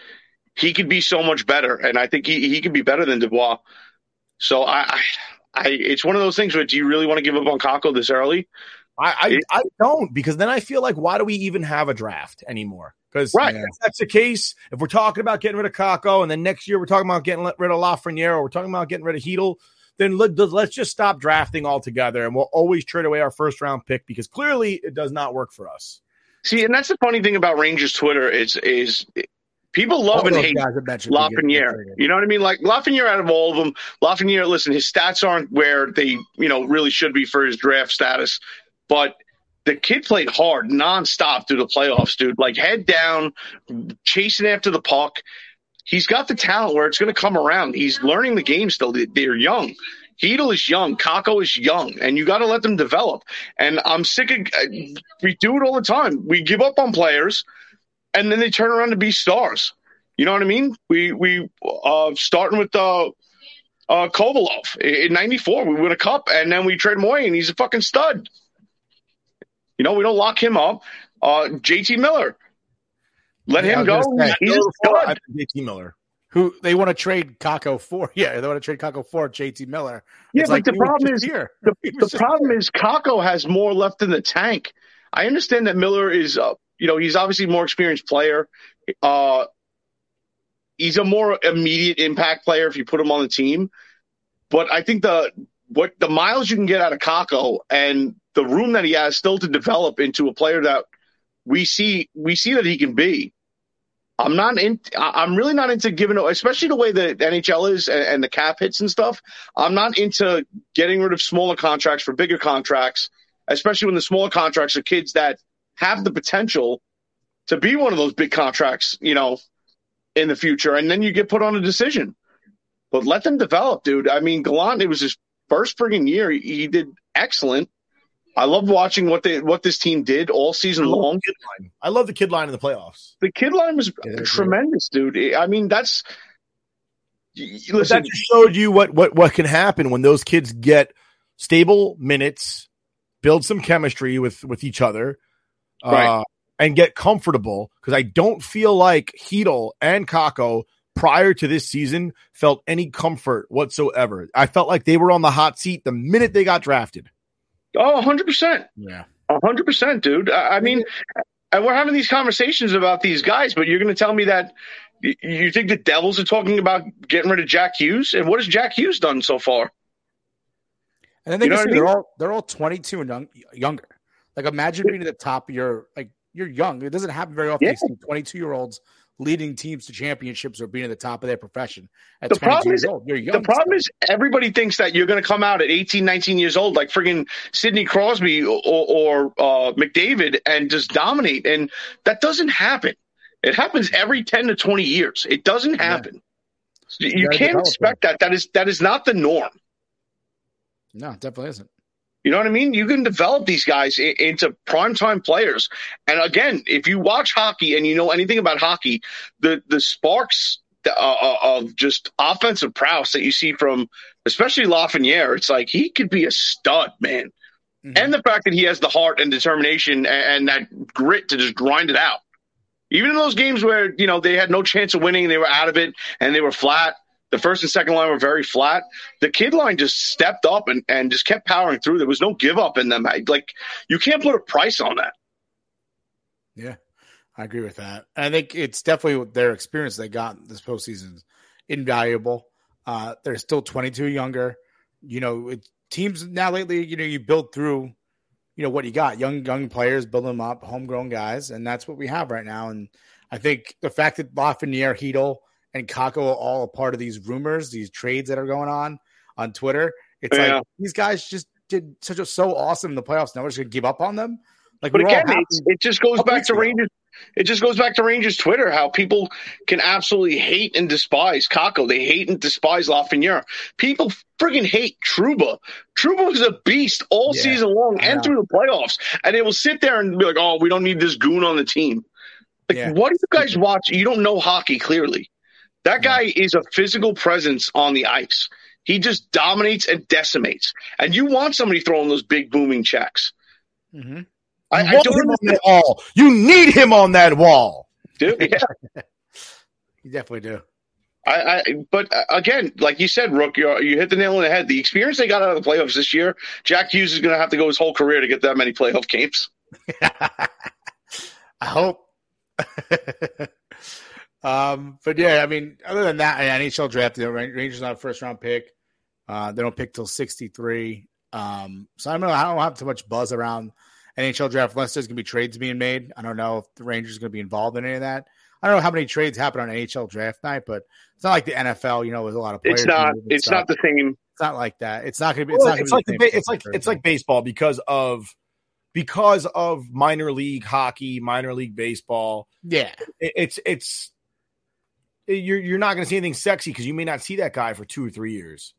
S4: he could be so much better, and I think he he could be better than Dubois. So I, I, I it's one of those things where do you really want to give up on Kakko this early?
S1: I, I I don't because then I feel like why do we even have a draft anymore? Because
S4: Right.
S1: if that's the case, if we're talking about getting rid of Kakko and then next year we're talking about getting rid of Lafreniere or we're talking about getting rid of Chytil, then let, let's just stop drafting altogether and we'll always trade away our first round pick because clearly it does not work for us.
S4: See, and that's the funny thing about Rangers Twitter is is people love
S3: All
S4: and hate
S3: guys I mentioned could get
S4: Lafreniere. You know what I mean? Like Lafreniere, out of all of them, Lafreniere. Listen, his stats aren't where they you know really should be for his draft status, but the kid played hard nonstop through the playoffs, dude. Like head down, chasing after the puck. He's got the talent where it's going to come around. He's learning the game still. They- They're young. Chytil is young. Kakko is young, and you got to let them develop. And I'm sick of. We do it all the time. We give up on players, and then they turn around to be stars. You know what I mean? We we uh starting with uh uh Kovalev in '94, we win a cup, and then we trade him and he's a fucking stud. You know, we don't lock him up. Uh, JT Miller, let
S3: Yeah,
S4: him go.
S3: say,
S4: He's stud.
S1: JT Miller.
S3: Who they want to trade Kakko for? Yeah, they want to trade Kakko for JT Miller.
S4: Yeah,
S3: It's
S4: but
S3: like,
S4: the problem is-
S3: here.
S4: The, the problem
S3: here.
S4: is Kakko has more left in the tank. I understand that Miller is, uh, you know, he's obviously a more experienced player. Uh, he's a more immediate impact player if you put him on the team. But I think the what the miles you can get out of Kakko and the room that he has still to develop into a player that we see we see that he can be. I'm not in. I'm really not into giving, especially the way the NHL is and, and the cap hits and stuff. I'm not into getting rid of smaller contracts for bigger contracts, especially when the smaller contracts are kids that have the potential to be one of those big contracts, you know, in the future. And then you get put on a decision. But let them develop, dude. I mean, Gallant, it was his first friggin' year. He, he did excellent. I love watching what they what this team did all season long.
S1: Kid line. I love the kid line in the playoffs.
S4: The kid line was
S3: Yeah,
S4: tremendous, dude. I mean, that's y- y-
S1: But
S4: listen.
S1: that just showed you what what what can happen when those kids get stable minutes, build some chemistry with with each other, uh,
S4: Right.
S1: and get comfortable. Because I don't feel like Chytil and Kakko prior to this season felt any comfort whatsoever. I felt like they were on the hot seat the minute they got drafted.
S4: Oh, 100 percent.
S3: Yeah.
S4: A hundred percent, dude. I I mean, And we're having these conversations about these guys, but you're going to tell me that you think the Devils are talking about getting rid of Jack Hughes? And what has Jack Hughes done so far?
S3: And then they
S4: You know I
S3: see they're
S4: mean?
S3: all they're all 22 and young, younger. Like imagine being at the top You're like you're young. It doesn't happen very often.
S4: Yeah.
S3: You see 22 year olds leading teams to championships or being at the top of their profession at
S4: The
S3: 22
S4: problem
S3: years
S4: is-
S3: old. You're young.
S4: The problem is everybody thinks that you're going to come out at 18, 19 years old, like friggin' Sidney Crosby or, or uh, McDavid, and just dominate. And that doesn't happen. It happens every 10 to 20 years. It doesn't happen. You,
S3: You
S4: can't expect that. That is that is not the norm.
S3: no, it definitely isn't.
S4: You know what I mean? You can develop these guys i- into primetime players. And again, if you watch hockey and you know anything about hockey, the the sparks uh, uh, of just offensive prowess that you see from, especially Lafreniere, it's like he could be a stud, man. And the fact that he has the heart and determination and, and that grit to just grind it out. Even in those games where you know they had no chance of winning, they were out of it and they were flat. The first and second line were very flat. The kid line just stepped up and, and just kept powering through. There was no give up in them. Like you can't put a price on that.
S3: Yeah, I agree with that. I think it's definitely their experience they got this postseason invaluable. Uh, they're still 22 younger. You know, it, teams now lately, you know, you build through, you know, what you got young, young players, build them up, homegrown guys. And that's what we have right now. And I think the fact that Lafreniere, Chytil, and Kakko are all a part of these rumors, these trades that are going on on Twitter, it's
S4: Yeah.
S3: like these guys just did such a so awesome in the playoffs. Now we're just to give up on them. Like,
S4: But
S3: we were all
S4: again, it just goes back to. Rangers. It just goes back to Rangers Twitter how people can absolutely hate and despise Kakko. They hate and despise Lafreniere. People friggin' hate Trouba. Trouba was a beast all
S3: Yeah,
S4: season long and through the playoffs. And they will sit there and be like, "Oh, we don't need this goon on the team." Like,
S3: Yeah.
S4: what do you guys watch? You don't know hockey clearly. That guy is a physical presence on the ice. He just dominates and decimates. And you want somebody throwing those big booming checks.
S3: Mhm.
S4: I,
S1: You
S4: I
S1: want
S4: don't
S1: him on that wall. You need him on that wall.
S4: do. Yeah.
S3: You definitely do.
S4: I, I, but uh, again, like you said, Rook, you, you hit the nail on the head. The experience they got out of the playoffs this year, Jack Hughes is going to have to go his whole career to get that many playoff games.
S3: I hope. um, but yeah, I mean, other than that, NHL draft, the Ran- Rangers not a first round pick. Uh, they don't pick till sixty three. Um, so I don't know. I don't have too much buzz around NHL draft unless there's going to be trades being made. I don't know if the Rangers are going to be involved in any of that. I don't know how many trades happen on NHL draft night, but it's not like the NFL. You know, with a lot of players.
S4: It's not. It's
S3: stuff.
S4: not the same.
S3: It's not like that. It's not going to be. It's
S1: Well,
S3: not.
S1: It's
S3: be
S1: like
S3: the
S1: the ba- it's like
S3: for
S1: it's like baseball because of because of minor league hockey, minor league baseball.
S3: yeah.
S1: It- It's it's you're you're not going to see anything sexy because you may not see that guy for two or three years.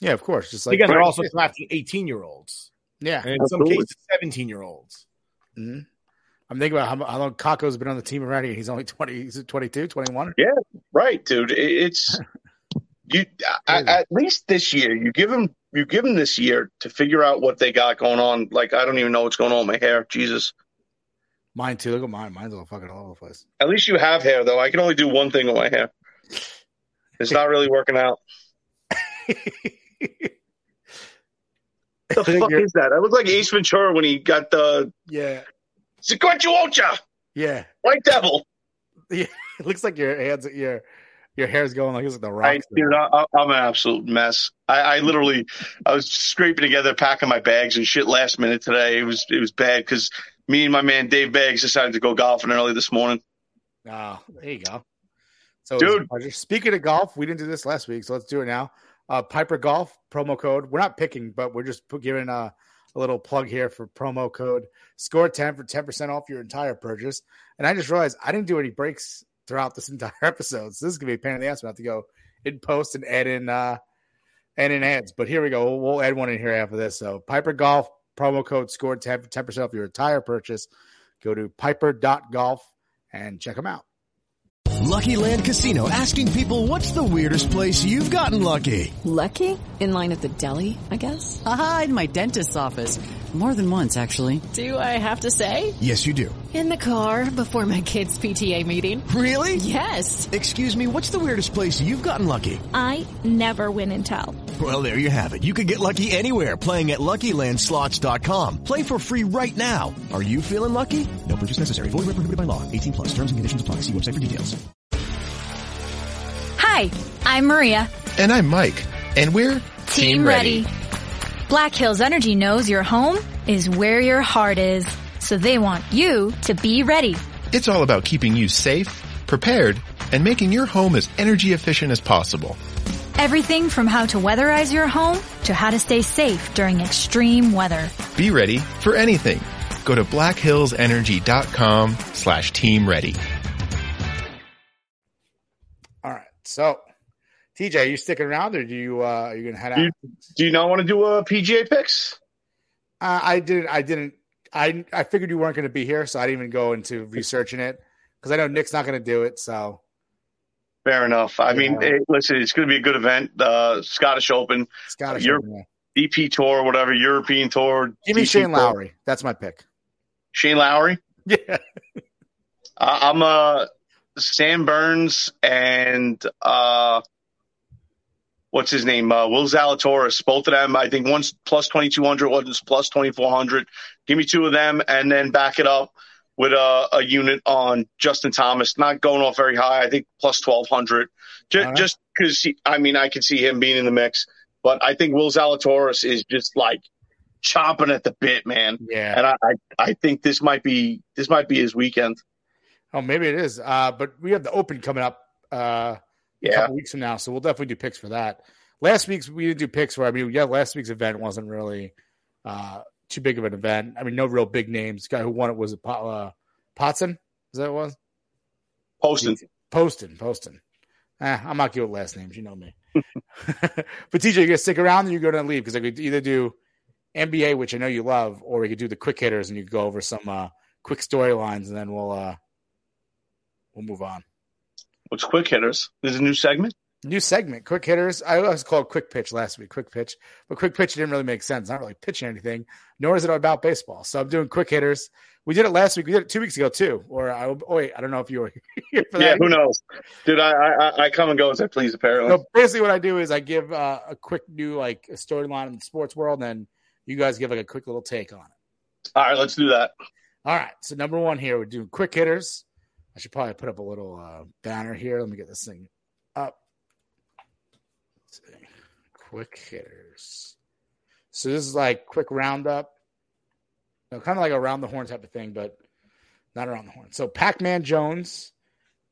S3: Yeah, of course. Just like
S1: Again, they're also drafting eighteen year olds
S3: yeah.
S1: and in some cases seventeen year olds.
S3: Mhm. I'm thinking about how, how long Kakko's been on the team already. He's only 20, he's 22, 21.
S4: Yeah, Right, dude. It's you. At, at least this year, you give him. You give him this year to figure out what they got going on. Like I don't even know what's going on with my hair. Jesus.
S3: Mine too. Look at mine. Mine's all fucking all over the place.
S4: At least you have hair, though. I can only do one thing with my hair. It's not really working out. The fuck is that? I look like Ace Ventura when he got the
S3: yeah.
S4: Sequenchuocha,
S3: Yeah.
S4: White Devil.
S3: Yeah, It looks like your hands, your your hair's going like it's like the
S4: I,
S3: rock.
S4: dude, I, I'm an absolute mess. I, I literally, I was scraping together, packing my bags and shit last minute today. It was, it was bad because me and my man Dave Baggs decided to go golfing early this morning.
S3: Oh, there you go. So,
S4: Dude.
S3: pleasure. speaking of golf, we didn't do this last week, so let's do it now. Uh, Piper Golf promo code. We're not picking, but we're just put, giving a, a little plug here for promo code. Score ten for ten percent off your entire purchase. And I just realized I didn't do any breaks throughout this entire episode, so this is gonna be a pain in the ass. We have to go in post and add in uh, add in ads. But here we go. We'll, we'll add one in here after this. So Piper Golf promo code score 10 percent off your entire purchase. Go to piper.golf and check them out.
S5: Lucky Land Casino asking people what's the weirdest place you've gotten lucky?
S6: Lucky? In line at the deli, I guess?
S7: Aha, in my dentist's office. More than once, actually.
S6: Do I have to say?
S5: Yes, you do.
S6: In the car before my kids' PTA meeting.
S5: Really?
S6: Yes.
S5: Excuse me, what's the weirdest place you've gotten lucky?
S8: I never win and tell.
S5: Well, there you have it. You can get lucky anywhere playing at LuckyLandSlots.com. Play for free right now. Are you feeling lucky? No purchase necessary. Void where prohibited by law. 18 plus. Terms and conditions apply. See website for details.
S9: Hi, I'm Maria.
S10: And I'm Mike. And we're
S9: Team, Ready. Black Hills Energy knows your home is where your heart is. So they want you to be ready.
S10: It's all about keeping you safe, prepared, and making your home as energy efficient as possible.
S9: Everything from how to weatherize your home to how to stay safe during extreme weather.
S10: Be ready for anything. Go to blackhillsenergy.com slash team ready.
S3: All right. So, TJ, are you sticking around or do you uh, are you gonna head out?
S4: Do you, do you not want to do a PGA picks?
S3: Uh, I didn't. I didn't. I I figured you weren't going to be here, so I didn't even go into researching it because I know Nick's not going to do it. So
S4: Fair enough. I mean, hey, listen, it's going to be a good event. Uh, Scottish Open,
S3: Scottish Open, yeah.
S4: EP Tour, whatever, European Tour.
S3: give me
S4: TT
S3: Shane
S4: Tour.
S3: Lowry. That's my pick.
S4: Shane Lowry.
S3: Yeah.
S4: I I'm uh, Sam Burns and uh, what's his name? Uh, Will Zalatoris. Both of them, I think one's plus 2200, one's plus 2400. Give me two of them and then back it up with a, a unit on Justin Thomas. Not going off very high. I think plus 1200. Just,
S3: right.
S4: just because, I mean, I can see him being in the mix, but I think Will Zalatoris is just like chomping at the bit, man.
S3: Yeah.
S4: And I, I, I think this might be, this might be his weekend.
S3: Oh, maybe it is. Uh, but we have the Open coming up uh, a
S4: Yeah.
S3: couple weeks from now, so we'll definitely do picks for that. Last week's we didn't do picks for. I mean, yeah, last week's event wasn't really uh, too big of an event. I mean, no real big names. The guy who won it was a uh, Potson. Is that what it was?
S4: Poston.
S3: Poston. Poston. Eh, I'm not good with last names. You know me. but TJ, you're gonna stick around, or you're gonna leave? Because I could either do NBA, which I know you love, or we could do the quick hitters, and you could go over some uh, quick storylines, and then we'll uh, we'll move on.
S4: What's quick hitters? There's a new segment.
S3: New segment, quick hitters. I was called quick pitch last week, quick pitch, but quick pitch didn't really make sense. Not really pitching anything, nor is it about baseball. So I'm doing quick hitters. We did it last week. We did it two weeks ago too. Or I, oh wait, I don't know if you were here for
S4: Yeah, who knows, dude? I, I I come and go as I please. Apparently,
S3: So basically, what I do is I give uh, a quick new like a storyline in the sports world, and then you guys give like a quick little take on it.
S4: all right, let's do that.
S3: All right. So number one here, we're doing quick hitters. I should probably put up a little uh, banner here. Let me get this thing up. Let's see. Quick hitters. So this is like quick roundup. You know, kind of like a around the horn type of thing, but not around the horn. So Pac-Man Jones.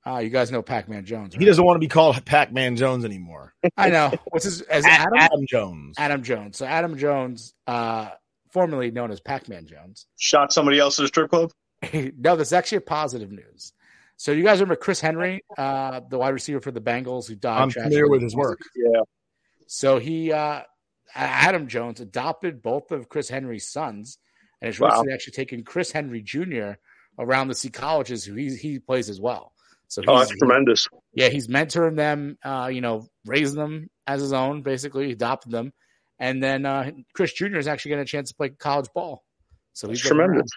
S3: Uh, you guys know Pac-Man Jones.
S1: He doesn't want to be called Pac Man Jones anymore.
S3: I know. What's his as Adam?
S1: Adam Jones.
S3: Adam Jones. So Adam Jones, uh, formerly known as Pac-Man Jones.
S4: Shot somebody else at a strip club.
S3: no, that's actually a positive news. So you guys remember Chris Henry, uh, the wide receiver for the Bengals who died?
S1: I'm familiar with his work.
S4: Yeah.
S3: So he, uh, Adam Jones, adopted both of Chris Henry's sons, and is
S4: Wow.
S3: recently actually taken Chris Henry Jr. around to see colleges who he he plays as well. So he's,
S4: Oh, that's tremendous.
S3: yeah, he's mentoring them, uh, you know, raising them as his own, basically, he adopted them. And then uh, Chris Jr. is actually getting a chance to play college ball. So he's looking
S4: tremendous.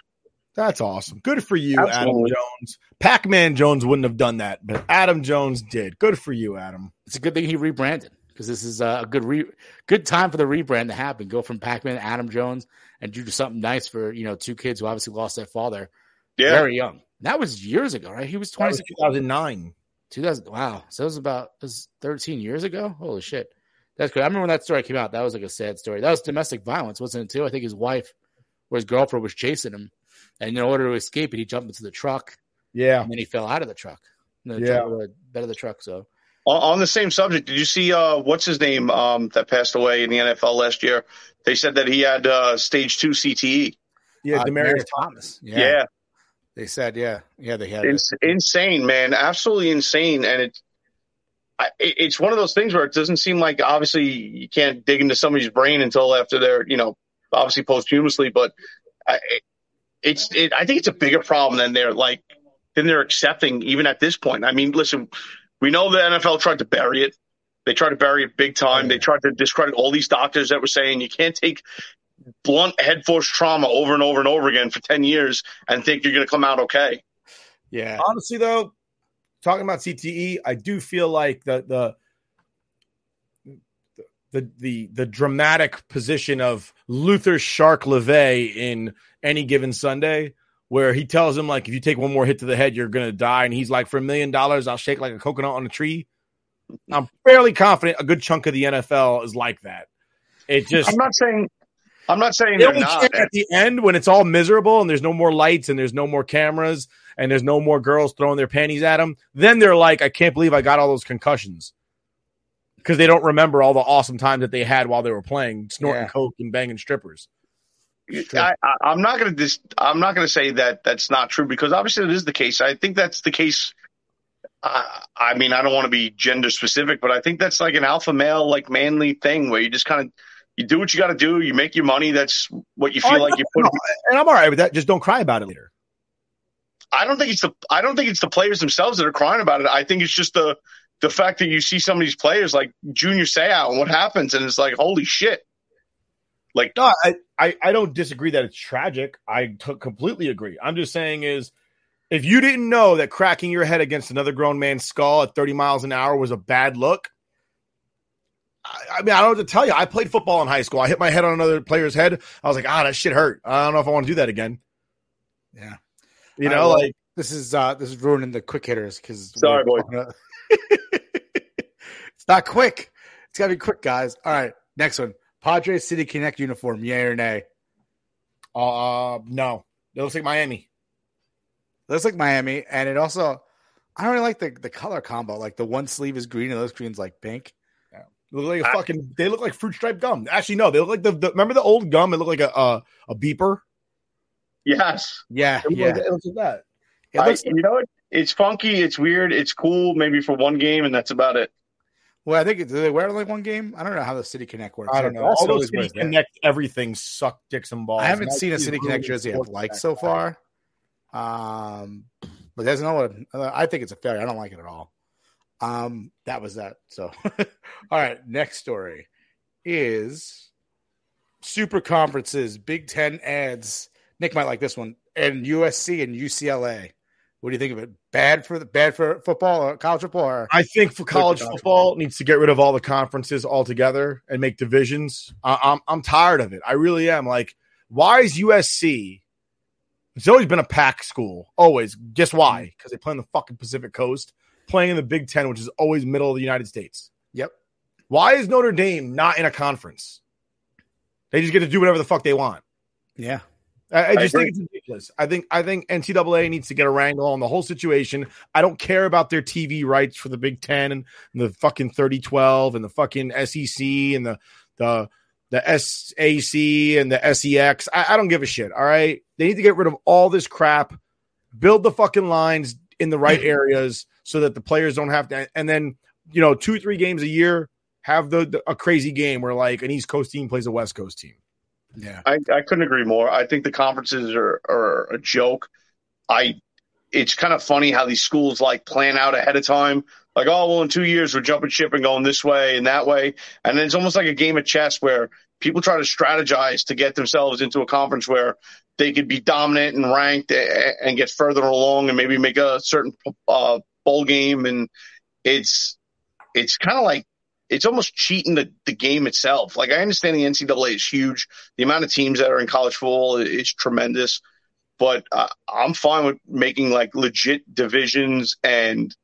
S1: That's awesome. Good for you,
S4: Absolutely.
S1: Adam Jones. Pac Man Jones wouldn't have done that, but Adam Jones did. Good for you, Adam.
S3: it's a good thing he rebranded because this is uh, a good re- good time for the rebrand to happen. Go from Pac-Man to Adam Jones and do something nice for you know two kids who obviously lost their father
S4: Yeah.
S3: very young. That was years ago, right? He was
S1: That
S3: twenty
S1: was
S3: six.
S1: 2009.
S3: 2000. Wow, so it was about it was thirteen years ago. Holy shit, that's good. I remember when that story came out. That was like a sad story. That was domestic violence, wasn't it? Too. I think his wife or his girlfriend was chasing him, and in order to escape it, he jumped into the truck
S1: Yeah.
S3: and then he fell out of the truck. The
S1: Yeah.
S3: truck, the bed of the truck. So
S4: On, on the same subject, did you see uh, what's his name um, that passed away in the NFL last year? They said that he had uh, stage two CTE.
S1: Yeah,
S3: uh,
S1: Demaryius
S3: Demaryius Thomas. Yeah.
S4: Yeah,
S3: they said, yeah, yeah, they had.
S4: it's insane, man. Absolutely insane, and it, I, it it's one of those things where it doesn't seem like obviously you can't dig into somebody's brain until after they're you know obviously posthumously, but I, it, it's it, I think it's a bigger problem than they're like than they're accepting even at this point. I mean, listen, we know the NFL tried to bury it. They tried to bury it big time. They tried to discredit all these doctors that were saying you can't take blunt head force trauma over and over and over again for 10 years and think you're going to come out okay.
S3: Yeah.
S1: Honestly, though, talking about CTE, I do feel like the the the the, the dramatic position of Luther Shark Lavay in any given Sunday, where he tells him like, if you take one more hit to the head, you're gonna die, and he's like, for a million dollars, I'll shake like a coconut on a tree. I'm fairly confident a good chunk of the NFL is like that. It just
S4: I'm not saying I'm not saying
S1: they
S4: they're
S1: only
S4: not.
S1: at the end when it's all miserable and there's no more lights and there's no more cameras and there's no more girls throwing their panties at them. Then they're like, I can't believe I got all those concussions because they don't remember all the awesome times that they had while they were playing, snorting
S4: Yeah.
S1: coke and banging strippers.
S4: I, I, I'm not going to dis- I'm not going to say that that's not true because obviously it is the case. I think that's the case. Uh, I mean, I don't want to be gender specific, but I think that's like an alpha male, like manly thing where you just kind of you do what you got to do. You make your money. That's what you feel
S1: Oh,
S4: like you put.
S1: no, and I'm all right with that. Just don't cry about it later.
S4: I don't think it's the I don't think it's the players themselves that are crying about it. I think it's just the the fact that you see some of these players like Junior Seau and what happens, and it's like holy shit. Like
S1: no, I, I, I don't disagree that it's tragic. I t- completely agree. I'm just saying is if you didn't know that cracking your head against another grown man's skull at 30 miles an hour was a bad look, I, I mean, I don't know what to tell you. I played football in high school. I hit my head on another player's head. I was like, ah, that shit hurt. I don't know if I want to do that again.
S3: Yeah.
S1: You know,
S3: right,
S1: like
S3: this is uh this is ruining the quick hitters because
S4: Sorry, boy.
S3: it's not quick. It's gotta be quick, guys. All right, next one. Padres City Connect uniform, yay or nay?
S1: Uh, no. It looks like Miami.
S3: looks like Miami, and it also I don't really like the the color combo. Like the one sleeve is green and the other screen's like pink.
S1: They look like a fucking. They look like fruit stripe gum. Actually, no. They look like the, the remember the old gum. It looked like a a, a beeper.
S4: yes,
S3: Yeah,
S1: It
S3: yeah.
S1: like, it looks like that.
S3: It
S4: I-
S3: looks
S4: you know what? It's funky. It's weird. It's cool. Maybe for one game, and that's about it.
S3: well. I think do they wear like one game? I don't know how the City Connect works.
S1: I don't know.
S3: Also
S1: All those City
S3: wears.
S1: Connect everything suck dicks and balls.
S3: I haven't seen a City Connect jersey I've liked so far. Um, but there's no one. I think it's a failure. I don't like it at all. Um, that was that. So, all right. Next story is super conferences. Big Ten adds. Nick might like this one. And USC and UCLA. What do you think of it? Bad for the bad for football or college football? Or
S1: I think for college
S3: college
S1: football needs to get rid of all the conferences altogether and make divisions. I, I'm I'm tired of it. I really am. Like, why is USC? It's always been a Pac school. Always. Guess why? Mm-hmm. Because they play on the fucking Pacific Coast, playing in the Big Ten, which is always middle of the United States.
S3: Yep.
S1: Why is Notre Dame not in a conference? They just get to do whatever the fuck they want.
S3: yeah.
S1: I, I
S4: I
S1: just
S4: agree.
S1: think it's ridiculous. I think I think NCAA needs to get a wrangle on the whole situation. I don't care about their TV rights for the Big Ten and the fucking 30-12 and the fucking SEC and the the the SAC and the SEX. I, I don't give a shit. All right. They need to get rid of all this crap, build the fucking lines in the right areas so that the players don't have to and then you know, two, three games a year, have the, the a crazy game where like an East Coast team plays a West Coast team.
S3: Yeah.
S4: I, I couldn't agree more. I think the conferences are, are a joke. I it's kind of funny how these schools like plan out ahead of time. Like, oh well, in two years we're jumping ship and going this way and that way, and then it's almost like a game of chess where people try to strategize to get themselves into a conference where they could be dominant and ranked and get further along and maybe make a certain uh, bowl game. And it's it's kind of like it's almost cheating the, the game itself. Like I understand the NCAA is huge. The amount of teams that are in college football is tremendous, but uh, I'm fine with making like legit divisions and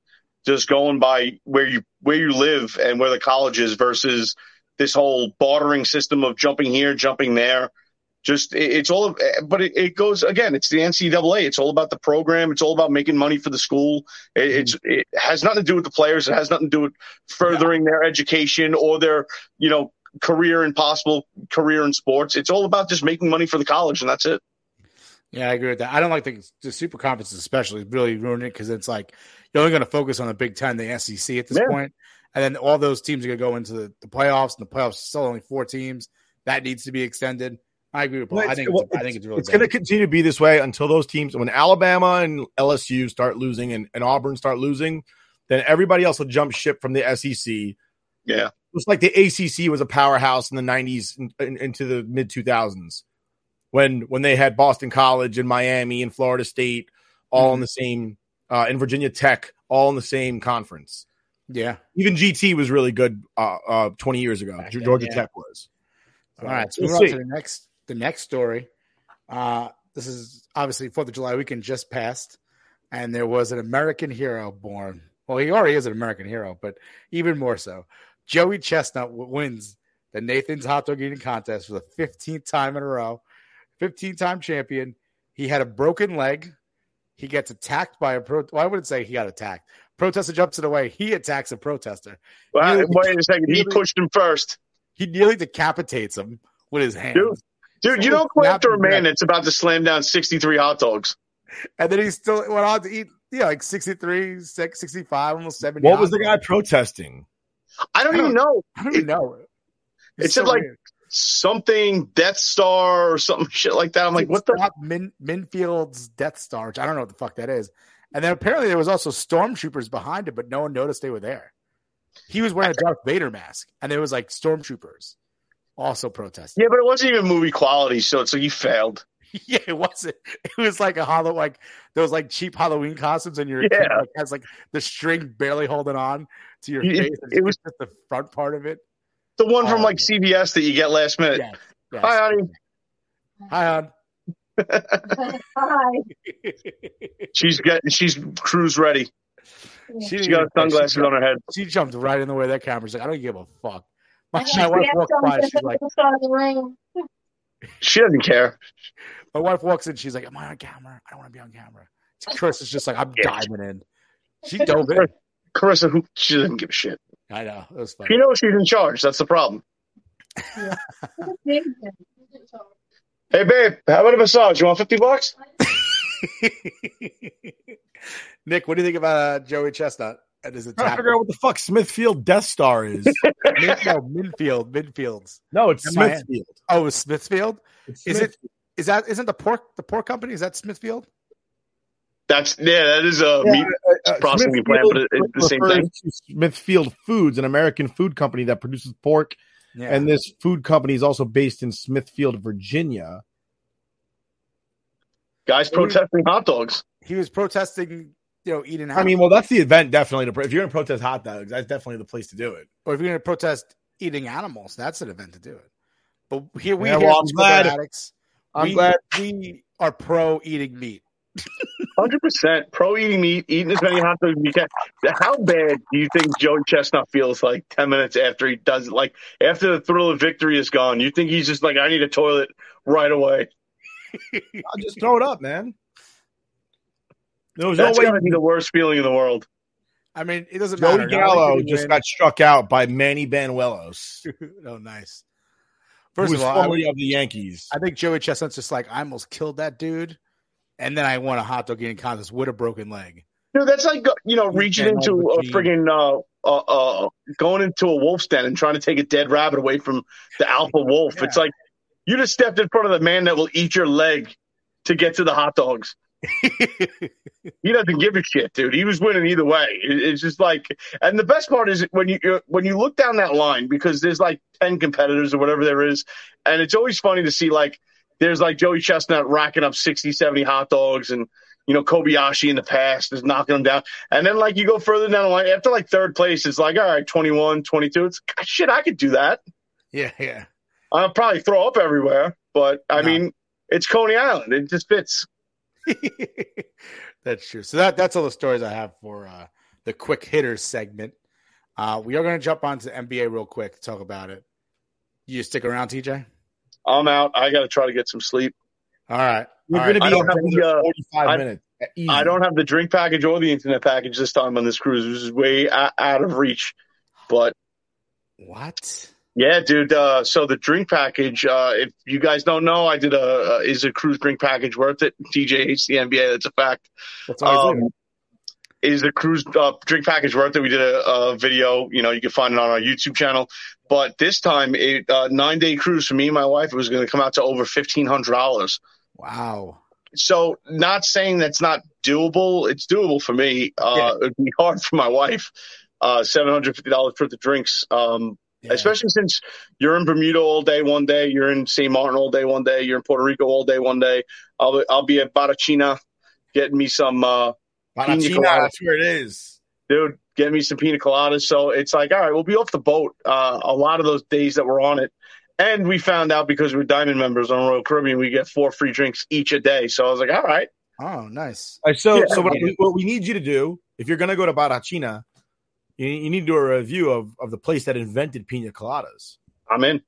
S4: just going by where you where you live and where the college is versus this whole bartering system of jumping here, jumping there. Just it's all, eh, but it, goes again. It's the NCAA. It's all about the program. It's all about making money for the school. It, mm-hmm. it's it has nothing to do with the players. It has nothing to do with furthering their education or their you know career and possible career in sports. It's all about just making money for the college, and that's it.
S3: Yeah, I agree with that. I don't like the, the super conferences, especially really ruin it because it's like you're only going to focus on the Big Ten, the SEC at this
S4: Yeah.
S3: point, and then all those teams are going to go into the, the playoffs, and the playoffs are still only four teams. That needs to be extended. I agree with Paul.
S1: Well,
S3: I think it's,
S1: well,
S3: I think it's really
S1: it's going to continue to be this way until those teams, when Alabama and LSU start losing and, and Auburn start losing, then everybody else will jump ship from the SEC.
S4: Yeah.
S1: It's like the ACC was a powerhouse in the 90s and in, into the mid 2000s when when they had Boston College and Miami and Florida State all in the same uh, and Virginia Tech all in the same conference.
S3: Yeah.
S1: Even GT was really good uh, uh, 20 years ago.
S3: then,
S1: Georgia
S3: yeah.
S1: Tech was.
S3: All right, so
S1: we'll
S3: we're on to the next the next story. Uh, this is obviously Fourth of July weekend just passed, and there was an American hero born. Well, he already is an American hero, but even more so. Joey Chestnut w- wins the Nathan's Hot Dog Eating Contest for the 15th time in a row. 15 time champion. He had a broken leg. He gets attacked by a pro. Well, I wouldn't say he got attacked. Protester jumps in the way. He attacks a protester.
S4: Well,
S3: Nearly-
S4: wait a second. He
S3: nearly-
S4: pushed him first.
S3: He nearly decapitates him with his hand.
S4: Dude, dude, you
S3: So
S4: don't go after a man that's about to slam down 63 hot dogs.
S3: And then he still went on to eat, you know, like 63, 6, 65, almost 70.
S1: What was the guy protesting?
S4: I don't even know.
S3: I don't even know.
S4: It
S3: It's
S4: said
S3: so
S4: like
S3: weird.
S4: something Death Star or something shit like that. I'm like, what the?
S3: Stop Min, Minfield's Death Star, which I don't know what the fuck that is. And then apparently there was also stormtroopers behind it, but no one noticed they were there. He was wearing a Darth Vader mask, and there was like stormtroopers also protesting.
S4: Yeah, but it wasn't even movie quality, so it's like you failed.
S3: Yeah, it wasn't. It was like a hollow, like those like cheap Halloween costumes, and your
S4: Yeah.
S3: like, has like the string barely holding on to your
S4: It-
S3: face.
S4: it was-
S3: just the front part of it.
S4: The one from
S3: Oh.
S4: like CBS that you get last minute.
S3: Yes, yes.
S4: Hi, honey.
S3: Hi, hon. Hi.
S4: she's getting. She's cruise ready.
S3: She,
S4: She got sunglasses on her head.
S3: She jumped right in the way that camera's like, I don't give a fuck. My, my wife walks by. She's like,
S7: to start the rain.
S4: She doesn't care.
S3: my wife walks in. She's like, Am I on camera? I don't want to be on camera. Chris is just like, I'm diving in. She dove in.
S4: Carissa, who she doesn't give a shit.
S3: I know. It was funny.
S4: She knows she's in charge. That's the problem. Hey, babe, how about a massage? You want fifty bucks?
S3: Nick, what do you think about uh, Joey Chestnut and his
S1: trying to figure out what the fuck Smithfield Death Star is.
S3: Min- no, Minfield, Minfields.
S1: no, it's
S3: Am
S1: Smithfield.
S3: Oh, it's Smithfield.
S1: It's
S3: Is it?
S1: Smithfield.
S3: Is that? Isn't the pork the pork company? Is that Smithfield?
S4: That's yeah. That is a
S1: Yeah,
S4: meat
S1: uh, uh,
S4: processing plant, but it's the same thing.
S1: Smithfield Foods, an American food company that produces pork,
S3: Yeah.
S1: and this food company is also based in Smithfield, Virginia.
S4: Guys protesting hot dogs.
S3: he was protesting, you know, eating.
S1: I mean, well, that's the event definitely. To, if you're going to protest hot dogs, that's definitely the place to do it.
S3: or if you're going to protest eating animals, that's an event to do it. But here we
S1: Yeah,
S3: here
S1: well,
S3: at
S1: I'm glad-
S3: Addicts,
S1: I'm
S3: we,
S1: glad-
S3: we are pro eating meat.
S4: Hundred percent pro eating meat, eating as many hot dogs as you can. How bad do you think Joe Chestnut feels like ten minutes after he does it? Like after the thrill of victory is gone, you think he's just like, I need a toilet right away.
S1: I'll just throw it up, man. There was
S4: That's
S1: no way.
S4: gotta be the worst feeling in the world.
S3: I mean, it doesn't
S1: Joey
S3: matter. Not
S1: Gallo
S3: did he
S1: just
S3: win-
S1: got struck out by Manny Banuelos,
S3: oh, nice. First of all, I,
S1: formerly of the Yankees.
S3: I think Joey Chestnut's just like I almost killed that dude, and then I won a hot dog eating contest with a broken leg.
S4: Dude, that's like you know reaching
S3: Yeah,
S4: into a
S3: Gene.
S4: friggin' uh, uh, uh, going into a wolf's den and trying to take a dead rabbit away from the alpha wolf. It's like you just stepped in front of the man that will eat your leg to get to the hot dogs. He doesn't give a shit, dude. He was winning either way. It's just like, and the best part is when you when you look down that line because there's like ten competitors or whatever there is, and it's always funny to see like there's like Joey Chestnut racking up 60, 70 hot dogs and. You know, Kobayashi in the past is knocking them down. And then, like, you go further down the line, after like third place, it's like, all right, 21, 22. It's shit, I could do that.
S3: Yeah, yeah.
S4: I'll probably throw up everywhere, but I
S3: No.
S4: mean, it's Coney Island. It just fits.
S3: That's true. So that that's all the stories I have for uh, the quick hitters segment. Uh, we are going to jump onto the NBA real quick talk about it. You stick around, TJ.
S4: I'm out. I got to try to get some sleep.
S3: All right.
S1: We're going
S3: right.
S1: to be
S4: I don't
S1: in
S4: the, uh,
S1: 45
S4: I-
S1: minutes. Easy.
S4: I don't have the drink package or the internet package this time on this cruise. This is way out of reach. But
S3: What?
S4: Yeah, dude. Uh, so the drink package, uh, if you guys don't know, I did a, uh, is a cruise drink package worth it? TJ hates the NBA. That's a fact.
S3: That's
S4: Um, is the cruise uh, drink package worth it? We did a, a video. You know, you can find it on our YouTube channel. But this time, it uh, nine day cruise for me and my wife. It was going to come out to over fifteen hundred dollars.
S3: Wow.
S4: So, not saying that's not doable. It's doable for me. Uh, It'd be hard for my wife. uh, seven hundred fifty dollars worth of drinks. Um, Especially since you're in Bermuda all day one day, you're in St. Martin all day one day, you're in Puerto Rico all day one day. I'll I'll be at Barrachina getting me some uh, pina
S1: Barrachina,
S4: coladas.
S1: that's where it is.
S4: dude. Get me some pina coladas. So it's like, all right, we'll be off the boat uh, a lot of those days that we're on it. And we found out because we're Diamond members on Royal Caribbean, we get four free drinks each a day. So I was like, all right.
S3: Oh, nice.
S1: All right, so
S4: Yeah.
S1: so what what we need you to do, if you're going to go to Barrachina, you, you need to do a review of, of the place that invented pina coladas.
S4: I'm in.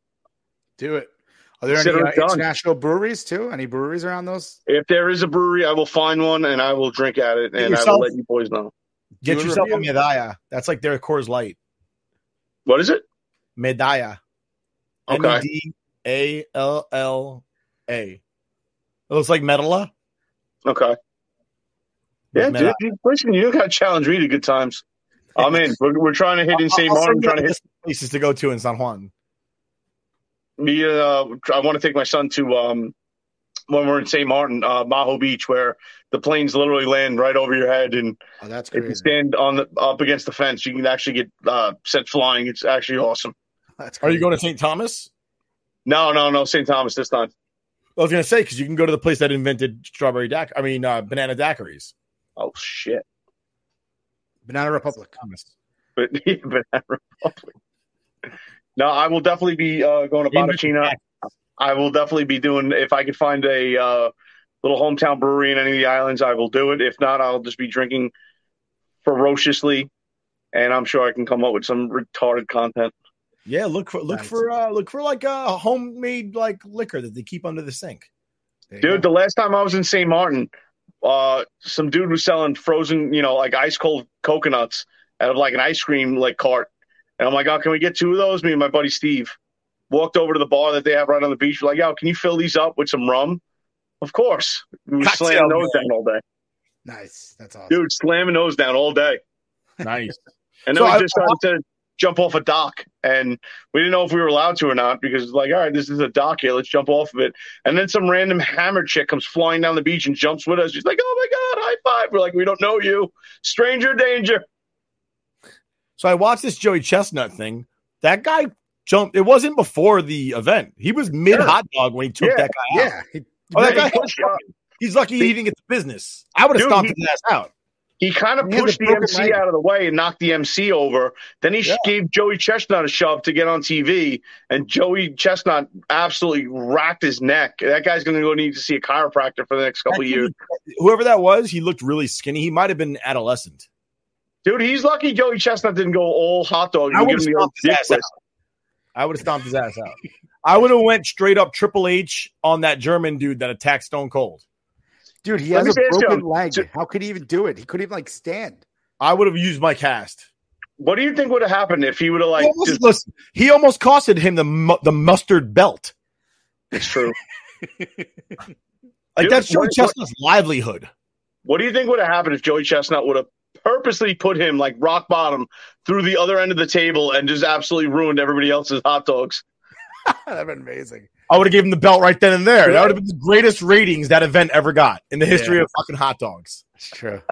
S3: Do it. Are there
S4: Consider
S3: any uh, international breweries too? Any breweries around those?
S4: If there is a brewery, I will find one and I will drink at it,
S1: Get
S4: and I will let you boys know.
S1: Get
S3: Do
S1: yourself a
S3: review.
S1: medalla. That's like their Coors Light.
S4: What is it?
S1: Medaya.
S4: Okay.
S1: M E D A L L A. It looks like medalla.
S4: Okay. Yeah,
S1: With
S4: dude. You- Listen, you got to challenge me to good times. I'm in. We're, we're trying to hit in St.
S1: I'll
S4: Martin. Trying to
S1: a
S4: hit
S1: places to go to in San Juan.
S4: me. Uh, I want to take my son to um, when we're in St. Martin, uh, Maho Beach, where the planes literally land right over your head, and
S3: Oh, that's
S4: if you stand on the up against the fence, you can actually get uh, sent flying. It's actually awesome.
S3: That's
S1: Are you going to St. Thomas?
S4: No, no, no, St. Thomas this time.
S1: I was going to say because you can go to the place that invented strawberry dac. I mean, uh, banana daiquiris.
S4: Oh shit!
S3: Banana Republic?
S4: But, but no, I will definitely be uh, going to Barrachina. I will definitely be doing if I could find a uh, little hometown brewery in any of the islands. I will do it. If not, I'll just be drinking ferociously, and I'm sure I can come up with some retarded content.
S1: Yeah, look for look
S3: Nice.
S1: for uh, look for like a homemade like liquor that they keep under the sink.
S3: There
S4: Dude,
S3: go.
S4: the last time I was in St. Martin, uh, some dude was selling frozen, you know, like ice cold coconuts out of like an ice cream like cart. And I'm like, oh, can we get two of those? Me and my buddy Steve walked over to the bar that they have right on the beach. We're like, yo, can you fill these up with some rum? Of course. We were
S1: Cocktail
S4: slamming those down all day.
S3: Nice. That's awesome.
S4: Dude, slamming those down all day.
S1: Nice.
S4: And then
S1: So
S4: we
S1: I-
S4: just started to jump off a dock, and we didn't know if we were allowed to or not because it's like, all right, this is a dock here, let's jump off of it. And then some random hammer chick comes flying down the beach and jumps with us. She's like, oh my god, high five! We're like, we don't know you, stranger danger.
S1: So I watched this Joey Chestnut thing. That guy jumped. It wasn't before the event. He was mid hot dog when he took
S4: Yeah,
S1: that guy out.
S3: Yeah. He-
S1: Oh, that guy
S4: he pushed up.
S1: He's lucky he didn't get the business. I would have stomped his ass out.
S4: He kind of pushed
S3: the
S4: the MC out of the way and knocked the MC over. Then he
S1: Yeah.
S4: gave Joey Chestnut a shove to get on TV, and Joey Chestnut absolutely racked his neck. That guy's going to go need to see a chiropractor for the next couple of years.
S1: Whoever that was, he looked really skinny. He might have been adolescent.
S4: Dude, he's lucky Joey Chestnut didn't go all hot dog
S1: I
S4: and
S1: would
S4: give
S1: have stomped his ass out. I would have stomped his ass out. I would have went straight up Triple H on that German dude that attacked Stone Cold.
S3: Dude, he
S4: Let
S3: has a broken
S4: Joe.
S3: leg.
S4: So-
S3: How could he even do it? He couldn't even like stand.
S1: I would have used my cast.
S4: What do you think would have happened if he would have like
S1: he, almost,
S4: just?
S1: listen, he almost costed him the the mustard belt.
S4: It's true.
S1: Like
S4: Dude,
S1: that's Joey
S4: what-
S1: Chestnut's livelihood.
S4: What do you think would have happened if Joey Chestnut would have purposely put him like rock bottom through the other end of the table and just absolutely ruined everybody else's hot dogs?
S3: That'd been amazing.
S1: I would have given him the belt right then and there. That would have been the greatest ratings that event ever got in the history
S3: Yeah.
S1: of fucking hot dogs.
S3: It's true.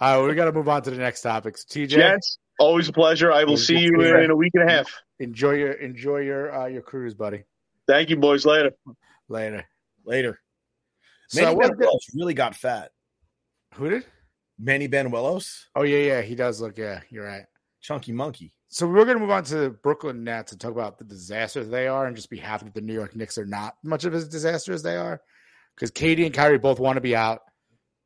S3: All right, we got to move on to the next topic. So, TJ,
S4: Gents, always a pleasure. I will see you
S3: pleasure.
S4: in a week and a half.
S3: enjoy your enjoy your uh, your cruise, buddy.
S4: Thank you, boys. Later.
S3: Later.
S1: Later.
S3: So
S1: Manny
S3: what did-
S1: Banuelos really got fat.
S3: Who did?
S1: Manny Banuelos,
S3: Oh yeah, yeah, he does look. Yeah, you're right.
S1: chunky monkey.
S3: So we're going to move on to the Brooklyn Nets and talk about the disasters they are, and just be happy that the New York Knicks are not much of a disaster as they are, because Katie and Kyrie both want to be out,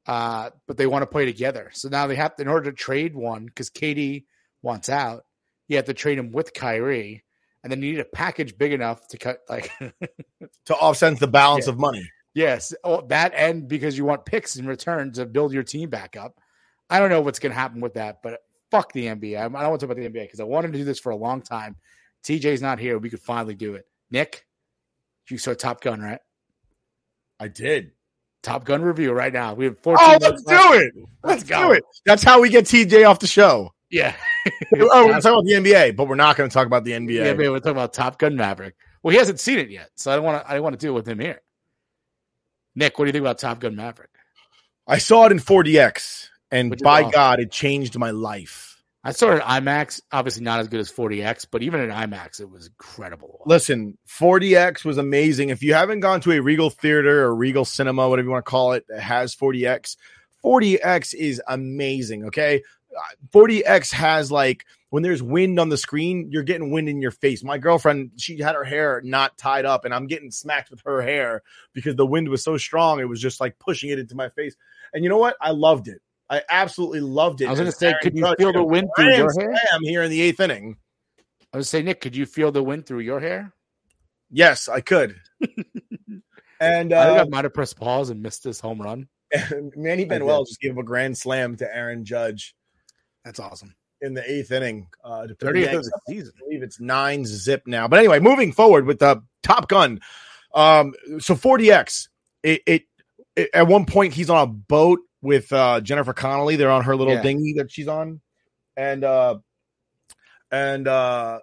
S3: uh, but they want to play together. So now they have to, in order to trade one, because Katie wants out, you have to trade him with Kyrie, and then you need a package big enough to cut like
S1: To offset the balance
S3: Yeah.
S1: of money.
S3: Yes, oh, that and because you want picks in return to build your team back up. I don't know what's going to happen with that, but fuck the NBA. I don't want to talk about the NBA because I wanted to do this for a long time. TJ's not here. We could finally do it. Nick, you saw Top Gun, right?
S1: I did.
S3: Top Gun review right now. We have 14
S1: Oh, let's
S3: left.
S1: do it.
S3: Let's
S1: Let's
S3: go.
S1: do it. That's how we get TJ off the show.
S3: Yeah.
S1: oh, we're talking about the NBA, but we're not going to talk about the NBA.
S3: Yeah, we're talking about Top Gun Maverick. Well, he hasn't seen it yet, so I don't want to. I don't want to deal with him here. Nick, what do you think about Top Gun Maverick?
S1: I saw it in 4DX, and by? God, it changed my life.
S3: I saw it at IMAX. Obviously, not as good as 4DX, but even at IMAX, it was incredible.
S1: Listen, 4DX was amazing. If you haven't gone to a Regal Theater or Regal Cinema, whatever you want to call it, that has 4DX, 4DX is amazing. Okay. Uh, 4DX has like when there's wind on the screen, you're getting wind in your face. My girlfriend, she had her hair not tied up, and I'm getting smacked with her hair because the wind was so strong. It was just like pushing it into my face. And you know what? I loved it. I absolutely loved it.
S3: I was going to say,
S1: Aaron
S3: could you
S1: Judge
S3: feel the wind through your hair?
S1: slam here in the eighth inning?
S3: I was saying, Nick, could you feel the wind through your hair?
S1: Yes, I could. and
S3: I think I
S1: uh,
S3: might have pressed pause and missed this home run.
S1: Manny
S3: Benwell
S1: just gave a grand slam to Aaron Judge
S3: That's awesome.
S1: in the eighth inning. Uh, to put the
S3: 30th of the
S1: up.
S3: season.
S1: I believe it's nine zip now. But anyway, moving forward with the Top Gun. Um, so 4DX, it, it, it at one point he's on a boat with uh, Jennifer Connelly. They're on her little
S3: Yeah.
S1: dinghy that she's on, and uh, and uh,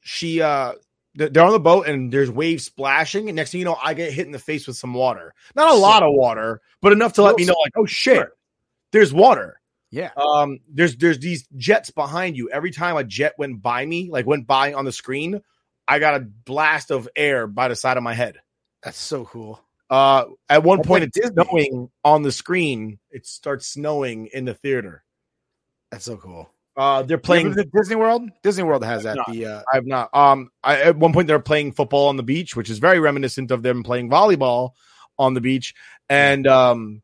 S1: she uh, they're on the boat and there's waves splashing. And next thing you know, I get hit in the face with some water. Not a lot of water, but enough to let me know, like, oh shit, there's water.
S3: Yeah.
S1: Um, there's there's these jets behind you. Every time a jet went by me, like went by on the screen, I got a blast of air by the side of my head.
S3: That's so cool.
S1: Uh, at one
S3: That's
S1: point, it's snowing on the screen. It starts snowing in the theater.
S3: That's so cool.
S1: Uh, they're
S3: Playing
S1: playing.
S3: Disney World. Disney World has that.
S1: No.
S3: The uh,
S1: I've not. Um, I, at one point they're playing football on the beach, which is very reminiscent of them playing volleyball on the beach. And um,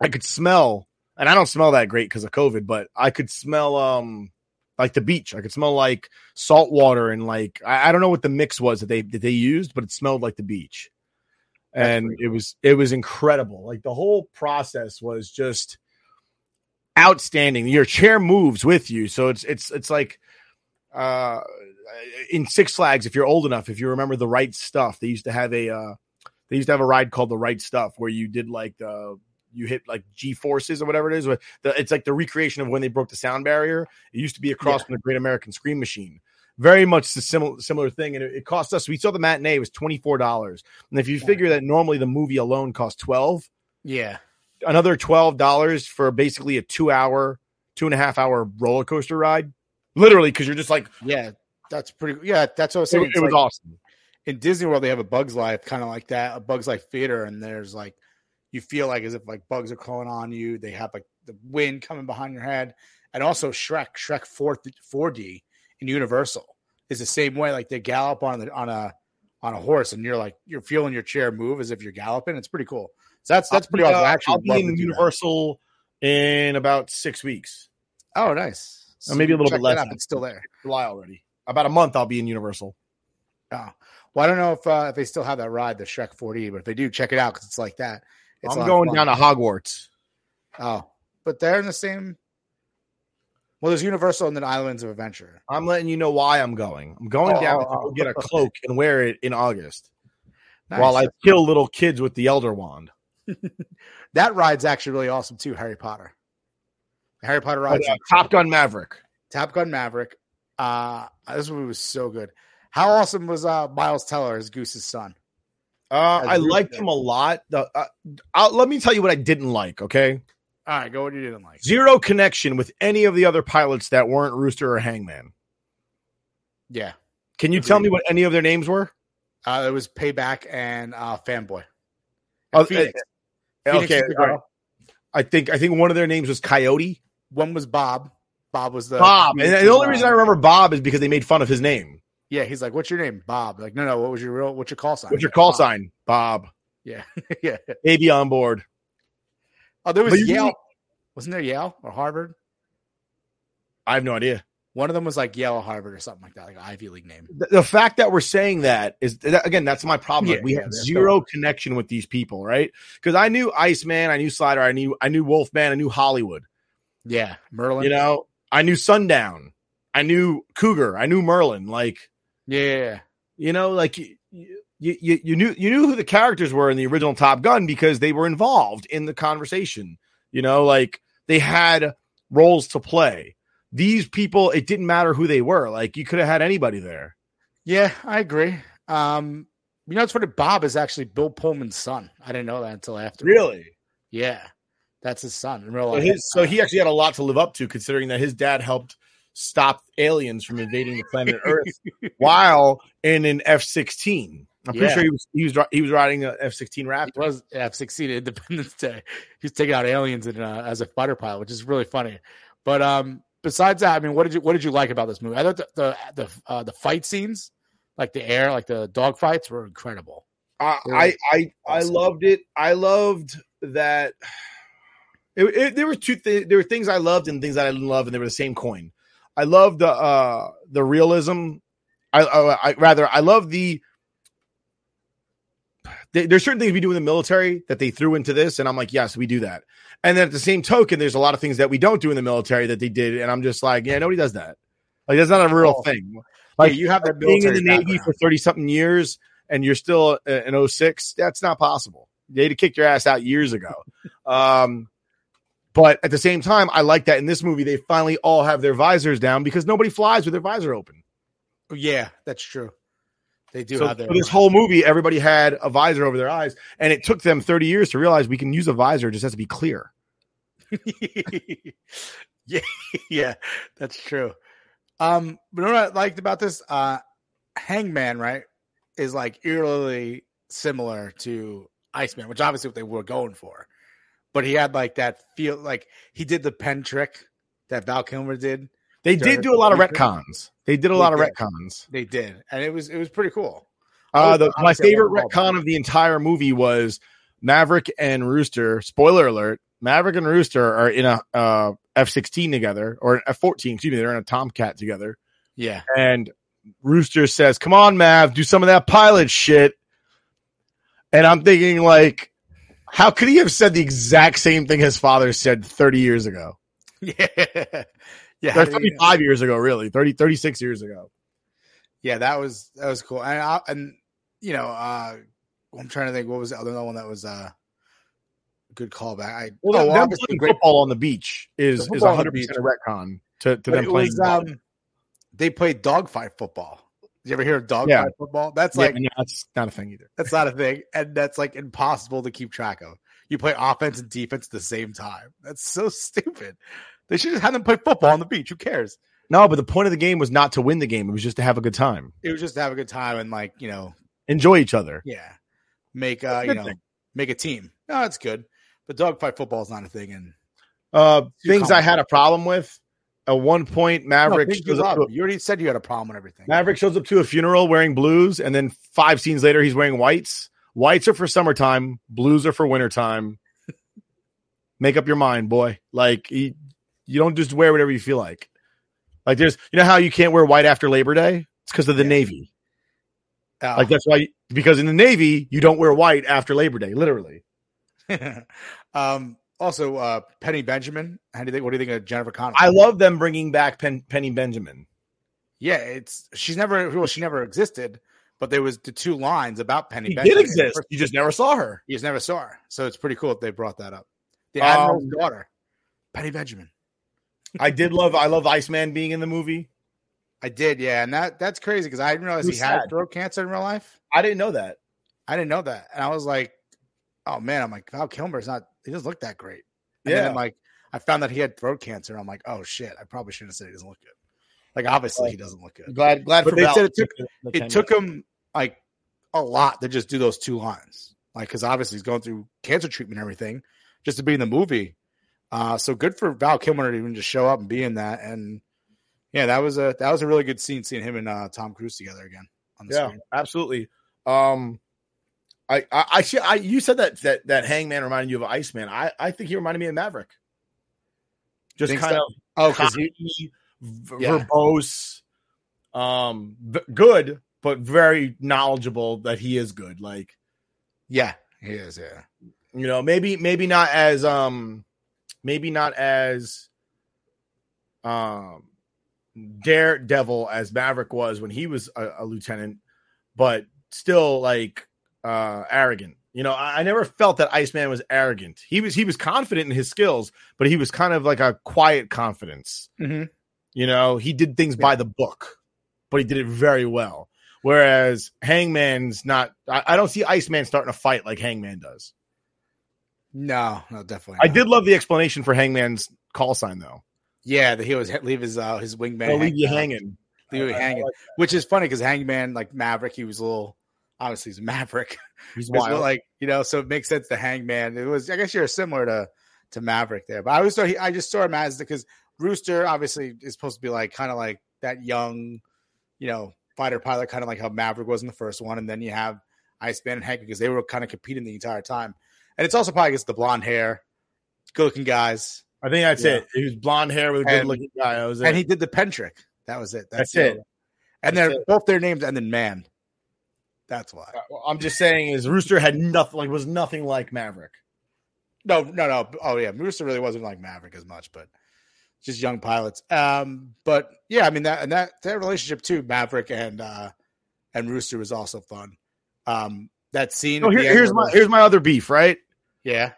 S1: I could smell, and I don't smell that great because of COVID, but I could smell um like the beach. I could smell like salt water and like I, I don't know what the mix was that they that they used, but it smelled like the beach. And it was it was incredible. Like the whole process was just outstanding. Your chair moves with you, so it's it's it's like uh in Six Flags. If you're old enough, if you remember the right stuff, they used to have a uh they used to have a ride called the right stuff where you did like the you hit like G forces or whatever it is. It's like the recreation of when they broke the sound barrier. It used to be across from the Great American Scream Machine. Very much the similar similar thing, and it, it cost us. We saw the matinee it was twenty four dollars, and if you figure that normally the movie alone costs twelve,
S3: yeah.
S1: another twelve dollars for basically a two hour, two and a half hour roller coaster ride, literally because you're just like,
S3: Yeah, that's pretty. Yeah, that's what I was saying.
S1: it
S3: It's
S1: was
S3: like-
S1: awesome.
S3: in Disney World, they have a Bugs Life kind of like that, a Bugs Life theater, and there's like you feel like as if like bugs are crawling on you. They have like the wind coming behind your head, and also Shrek, Shrek four four D in Universal is the same way. Like they gallop on the on a on a horse, and you're like you're feeling your chair move as if you're galloping. It's pretty cool. So that's that's pretty
S1: I'll
S3: awesome.
S1: uh,
S3: actually
S1: I'll be in
S3: do that.
S1: Universal in about six weeks.
S3: Oh, nice.
S1: Or maybe a little bit less.
S3: It's still there.
S1: July already. About a month, I'll be in Universal.
S3: Oh. Well, I don't know if uh, if they still have that ride, the Shrek 4D, but if they do, check it out because it's like that. It's
S1: I'm going down to Hogwarts.
S3: Oh, but they're in the same. Well, there's Universal and then Islands of Adventure.
S1: I'm letting you know why I'm going. I'm going
S3: Oh,
S1: down
S3: oh,
S1: to
S3: oh.
S1: get a cloak and wear it in August
S3: Nice.
S1: while I kill little kids with the Elder Wand.
S3: That ride's actually really awesome too. Harry Potter. The Harry Potter
S1: Oh,
S3: ride.
S1: yeah, Top Gun Maverick.
S3: Top Gun Maverick. Uh, this movie was so good. How awesome was uh, Miles Teller as Goose's son?
S1: Uh, I liked him a lot. The, uh, I'll, let me tell you what I didn't like. Okay,
S3: All right, go what you didn't like.
S1: zero connection with any of the other pilots that weren't Rooster or Hangman.
S3: Yeah,
S1: Can you tell me what any of their names were?
S3: uh, it was Payback and uh, Fanboy.
S1: Oh,
S3: Phoenix.
S1: uh,
S3: Phoenix
S1: okay,
S3: was girl.
S1: all right. I think I think one of their names was Coyote.
S3: One was Bob. Bob was the
S1: Bob. And the only
S3: uh,
S1: reason I remember Bob is because they made fun of his name.
S3: Yeah, he's like, "What's your name, Bob?" Like, no, no. What was your real? What's your call sign?
S1: What's your call
S3: Bob.
S1: sign? Bob.
S3: Yeah, yeah.
S1: Baby on board.
S3: Oh, there was Yale.
S1: really-
S3: Wasn't there Yale or Harvard?
S1: I have no idea.
S3: One of them was like Yale or Harvard or something like that, like an Ivy League name.
S1: The, the fact that we're saying that is that, again, that's my problem. Like, we
S3: yeah,
S1: have zero connection with these people, right? Because I knew Iceman, I knew Slider, I knew I knew Wolfman, I knew Hollywood.
S3: Yeah, Merlin.
S1: You know, I knew Sundown, I knew Cougar, I knew Merlin. Like,
S3: yeah,
S1: you know, like you, you, you, knew you knew who the characters were in the original Top Gun because they were involved in the conversation. You know, like they had roles to play. These people, it didn't matter who they were. Like you could have had anybody there.
S3: yeah, I agree. Um, you know, it's funny. Bob is actually Bill Pullman's son. I didn't know that until after.
S1: Really?
S3: Yeah, That's his son in real
S1: So,
S3: life.
S1: his, so he actually had a lot to live up to, considering that his dad helped stop aliens from invading the planet Earth while in an F sixteen. I'm pretty
S3: Yeah.
S1: sure he was he was ri- he was riding a F sixteen Raptor.
S3: He was F sixteen Independence Day. He's taking out aliens in, uh, as a fighter pilot, which is really funny. But um, besides that, I mean, what did you what did you like about this movie? I thought the the the, uh, the fight scenes, like the air, like the dog fights, were incredible.
S1: I
S3: were
S1: I I, I loved it. I loved that. It, it- there were two. Th- there were things I loved and things that I didn't love, and they were the same coin. I loved the uh the realism. I, I, I rather I love the. There- There's certain things we do in the military that they threw into this, and I'm like, yes, we do that. And then at the same token, there's a lot of things that we don't do in the military that they did, and I'm just like, yeah, nobody does that. Like that's not a real
S3: Oh.
S1: thing.
S3: Like
S1: Like
S3: you have that
S1: being in the Navy
S3: background.
S1: for 30 something years and you're still uh, in 06, that's not possible. They'd have kicked your ass out years ago. um, but at the same time, I like that in this movie, they finally all have their visors down because nobody flies with their visor open.
S3: Yeah, that's true. They do
S1: So
S3: have their
S1: this whole movie, everybody had a visor over their eyes, and it took them 30 years to realize we can use a visor, it just has to be clear.
S3: yeah, yeah, that's true. Um, but what I liked about this? Uh, Hangman, right, is like eerily similar to Iceman, which obviously what they were going for. But he had like that feel, like he did the pen trick that Val Kilmer did.
S1: They did do a lot of retcons. They did a
S3: They
S1: lot of
S3: did.
S1: retcons.
S3: They did, and it was it was pretty cool.
S1: Uh, the, my favorite retcon of the entire movie was Maverick and Rooster. Spoiler alert: Maverick and Rooster are in a uh, F sixteen together, or F fourteen. Excuse me, they're in a Tomcat together.
S3: Yeah,
S1: And Rooster says, "Come on, Mav, do some of that pilot shit." And I'm thinking, like, how could he have said the exact same thing his father said 30 years ago?
S3: yeah, yeah.
S1: Or 35 years ago, really, 30, 36 years ago.
S3: yeah, that was that was cool. And I, and you know, uh I'm trying to think what was the other one that was uh good callback. I
S1: Well,
S3: oh,
S1: them playing
S3: great-
S1: football on the beach is
S3: The
S1: is
S3: football
S1: 100
S3: beach.
S1: percent a retcon to, to
S3: but
S1: them playing.
S3: was, um, they played dogfight football. Did you ever hear of dogfight
S1: Yeah.
S3: football? That's
S1: Yeah,
S3: like
S1: no, that's not a thing either.
S3: that's not a thing, and that's like impossible to keep track of. You play offense and defense at the same time. That's so stupid. They should just have them play football on the beach. Who cares?
S1: No, but the point of the game was not to win the game; it was just to have a good time,
S3: It was just to have a good time and like you know,
S1: enjoy each other.
S3: yeah, make uh you know
S1: thing.
S3: make a team. No, it's good. But dogfight football is not a thing, and
S1: Uh, things I had a problem with. At one point, Maverick
S3: you,
S1: shows up
S3: you already said you had a problem with everything.
S1: Maverick shows up to a funeral wearing blues, and then five scenes later, he's wearing whites. Whites are for summertime, blues are for wintertime. Make up your mind, boy. Like you, you don't just wear whatever you feel like. Like there's, you know how you can't wear white after Labor Day? It's because of the Navy.
S3: Oh.
S1: Like that's why, because in the Navy you don't wear white after Labor Day, literally.
S3: um. Also, uh, Penny Benjamin. How do you think? What do you think of Jennifer Connelly?
S1: I love them bringing back Pen, Penny Benjamin.
S3: Yeah, it's she's never well, she never existed, but there was the two lines about Penny.
S1: She did
S3: Benjamin.
S1: exist. You just never saw her.
S3: You just never saw her, so it's pretty cool that they brought that up. The
S1: Um,
S3: admiral's daughter, Penny Benjamin.
S1: I did love, I love Iceman being in the movie.
S3: I did, yeah, and that that's crazy because I didn't realize he
S1: was
S3: had throat cancer in real life.
S1: I didn't know that.
S3: I didn't know that, and I was like, "Oh man!" I'm like, "Val Kilmer's not. He doesn't look that great." And then
S1: Yeah.
S3: I'm like, I found that he had throat cancer. I'm like, "Oh shit!" I probably shouldn't have said he doesn't look good. Like, obviously, he doesn't look good.
S1: Glad, glad
S3: But
S1: for
S3: they
S1: Val.
S3: said it took it took him like a lot to just do those two lines, like because obviously he's going through cancer treatment and everything, just to be in the movie. Uh, so good for Val Kilmer to even just show up and be in that, and yeah, that was a that was a really good scene seeing him and uh, Tom Cruise together again on the
S1: yeah,
S3: screen.
S1: absolutely. Um, I, I, I, see- I, you said that that that Hangman reminded you of Iceman. I, I think he reminded me of Maverick. Just kind
S3: so?
S1: of
S3: because he-
S1: v-
S3: Yeah.
S1: verbose, um, v- good, but very knowledgeable that he is good. Like,
S3: Yeah, he is. Yeah,
S1: you know, maybe maybe not as um, maybe not as um, daredevil as Maverick was when he was a, a lieutenant, but still like uh arrogant. You know, I, I never felt that Iceman was arrogant. He was he was confident in his skills, but he was kind of like a quiet confidence.
S3: Mhm.
S1: You know, he did things by the book, but he did it very well. Whereas Hangman's not. I, I don't see Iceman starting a fight like Hangman does.
S3: No, no, definitely.
S1: I did love the explanation for Hangman's call sign though.
S3: Yeah, that he was leave his uh, his wingman.
S1: They'll leave you hanging.
S3: leave you hanging,
S1: like
S3: which is funny because Hangman, like Maverick, he was a little. Obviously, he's a Maverick.
S1: He's wild.
S3: like you know, so it makes sense to Hangman. It was, I guess, you're similar to to Maverick there, but I always thought he, I just saw him as because Rooster obviously is supposed to be like kind of like that young, you know, fighter pilot, kind of like how Maverick was in the first one, and then you have Iceman and Hank because they were kind of competing the entire time, and it's also probably because the blonde hair, good looking guys.
S1: I think that's
S3: Yeah.
S1: it. He was blonde hair with a good looking guy. That was it.
S3: and he did the pen trick. That was it. That's,
S1: That's it.
S3: other- And
S1: That's
S3: they're
S1: it.
S3: both their names and then man. That's why.
S1: Well, I'm just saying is Rooster had nothing like was nothing like Maverick.
S3: No, no, no. Oh yeah, Rooster really wasn't like Maverick as much, but just young pilots. Um, but yeah, I mean that and that that relationship too, Maverick and uh and Rooster was also fun. Um, that scene.
S1: Oh, here- here's my here's my other beef, right?
S3: Yeah.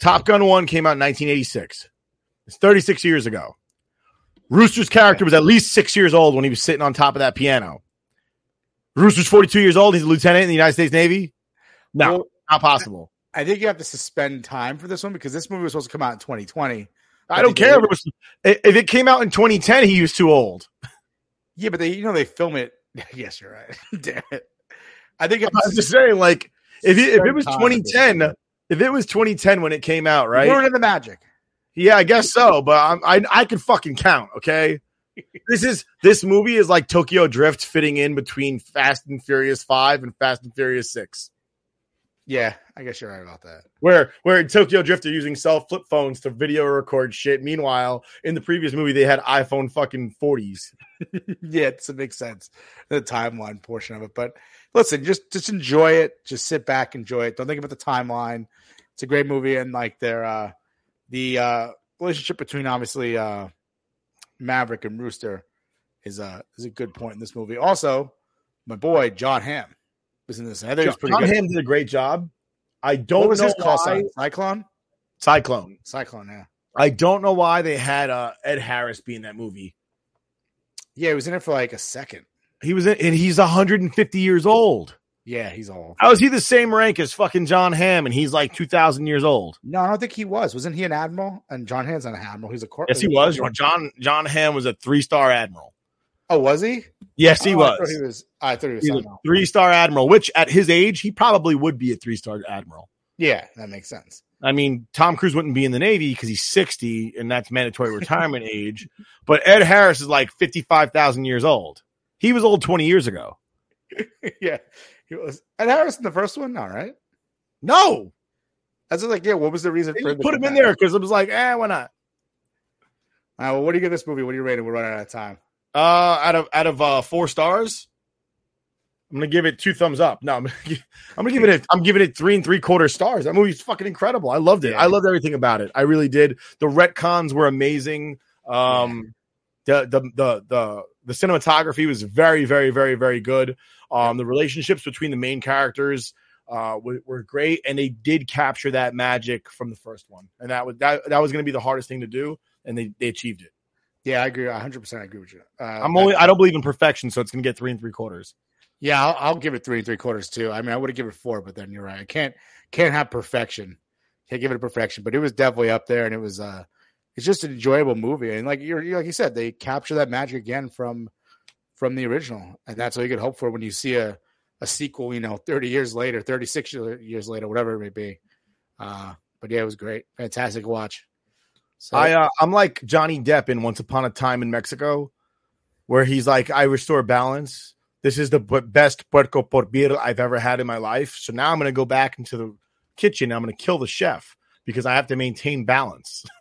S1: Top Gun 1 came out in 1986. It's 36 years ago. Rooster's character was at least six years old when he was sitting on top of that piano. Rooster's 42 years old. He's a lieutenant in the United States Navy. No,
S3: Well,
S1: not possible.
S3: I think you have to suspend time for this one because this movie was supposed to come out in 2020.
S1: I don't care if it was if it came out in 2010. He was too old.
S3: Yeah, but they you know they film it. yes, you're right. Damn it. I think
S1: I'm just saying, like if it, if it was
S3: Spend time
S1: 2010, if it was 2010 when it came out, right?
S3: Ruining the magic.
S1: Yeah, I guess so, but I'm, I I can fucking count. Okay, this is this movie is like Tokyo Drift fitting in between Fast and Furious Five and Fast and Furious Six,
S3: Yeah, I guess you're right about that.
S1: where where in Tokyo Drift they're using cell flip phones to video record shit. Meanwhile, in the previous movie they had iPhone fucking forties.
S3: yeah, it makes sense. The timeline portion of it. But listen, just just enjoy it. Just sit back, enjoy it. Don't think about the timeline. It's a great movie and like their uh the uh relationship between obviously uh Maverick and Rooster is uh is a good point in this movie. Also, my boy Jon Hamm was in this. I think it was pretty
S1: Jon
S3: good.
S1: Hamm did a great job. I don't
S3: what was
S1: know
S3: his call
S1: why-
S3: sign? Cyclone?
S1: Cyclone.
S3: Cyclone, yeah.
S1: I don't know why they had uh, Ed Harris be in that movie.
S3: Yeah, he was in it for like a second.
S1: He was in, and he's 150 years old.
S3: Yeah, he's old.
S1: How is he the same rank as fucking Jon Hamm and he's like 2,000 years old?
S3: No, I don't think he was. Wasn't he an admiral? And Jon Hamm's not an admiral. He's a corporal.
S1: Yes, he was. Jon Jon Hamm was a three star admiral.
S3: Oh, was he?
S1: Yes, he
S3: Oh, I
S1: was.
S3: thought he was. I thought he was.
S1: A three star admiral, which at his age, he probably would be a three star admiral.
S3: Yeah, that makes sense.
S1: I mean, Tom Cruise wouldn't be in the Navy because he's 60 and that's mandatory retirement age. But Ed Harris is like 55,000 years old. He was old 20 years ago.
S3: yeah, he was. And Harris in the first one, all right.
S1: No,
S3: I was like, yeah. What was the reason
S1: they
S3: for
S1: put him in there because it was like, eh, why not?
S3: All right, well, what do you give this movie? What do you rate it? We're running out of time.
S1: Uh, out of out of uh, four stars, I'm gonna give it two thumbs up. No, I'm gonna give, I'm gonna give it. A, I'm giving it three and three quarter stars. That movie's fucking incredible. I loved it. I loved everything about it. I really did. The retcons were amazing. Um, the, the the the the cinematography was very very very very good. Um, the relationships between the main characters uh were, were great, and they did capture that magic from the first one. And that was that that was gonna be the hardest thing to do, and they they achieved it.
S3: Yeah, I agree. 100. percent I agree with you. Uh,
S1: I'm only I don't believe in perfection, so it's gonna get three and three quarters.
S3: Yeah, I'll, I'll give it three and three quarters too. I mean, I would have given it four, but then you're right. I can't can't have perfection. Can't give it a perfection, but it was definitely up there, and it was uh, it's just an enjoyable movie. And like you're like you said, they capture that magic again from from the original, and that's all you could hope for when you see a a sequel. You know, 30 years later, 36 years later, whatever it may be. Uh, but yeah, it was great, fantastic watch. So
S1: I uh, I'm like Johnny Depp in Once Upon a Time in Mexico, where he's like, I restore balance. This is the best puerco pibil I've ever had in my life. So now I'm going to go back into the kitchen. I'm going to kill the chef because I have to maintain balance.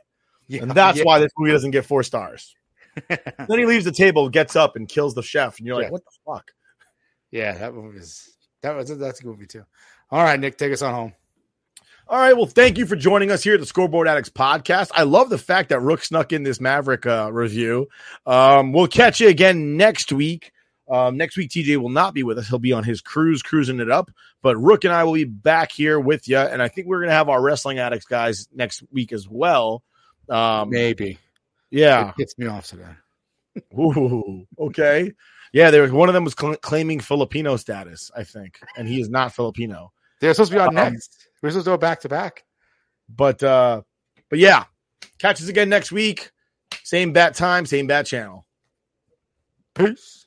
S3: Yeah,
S1: and that's
S3: yeah.
S1: why this movie doesn't get four stars. then he leaves the table, gets up, and kills the chef, and you're like,
S3: Yeah.
S1: what the fuck?
S3: yeah, that movie is that was that's a good movie too. All right, Nick, take us on home.
S1: All right. Well, thank you for joining us here at the Scoreboard Addicts podcast. I love the fact that Rook snuck in this Maverick uh, review. Um, we'll catch you again next week. Um, next week, TJ will not be with us. He'll be on his cruise, cruising it up. But Rook and I will be back here with you. And I think we're going to have our Wrestling Addicts guys next week as well. Um,
S3: Maybe.
S1: Yeah.
S3: It gets me off today.
S1: Ooh, okay. Yeah, there was one of them was cl- claiming Filipino status, I think, and he is not Filipino.
S3: They're supposed to be on
S1: Um,
S3: next. We're supposed to go back to back.
S1: But uh, but yeah, catch us again next week. Same bat time, same bat channel. Peace.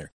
S11: winner.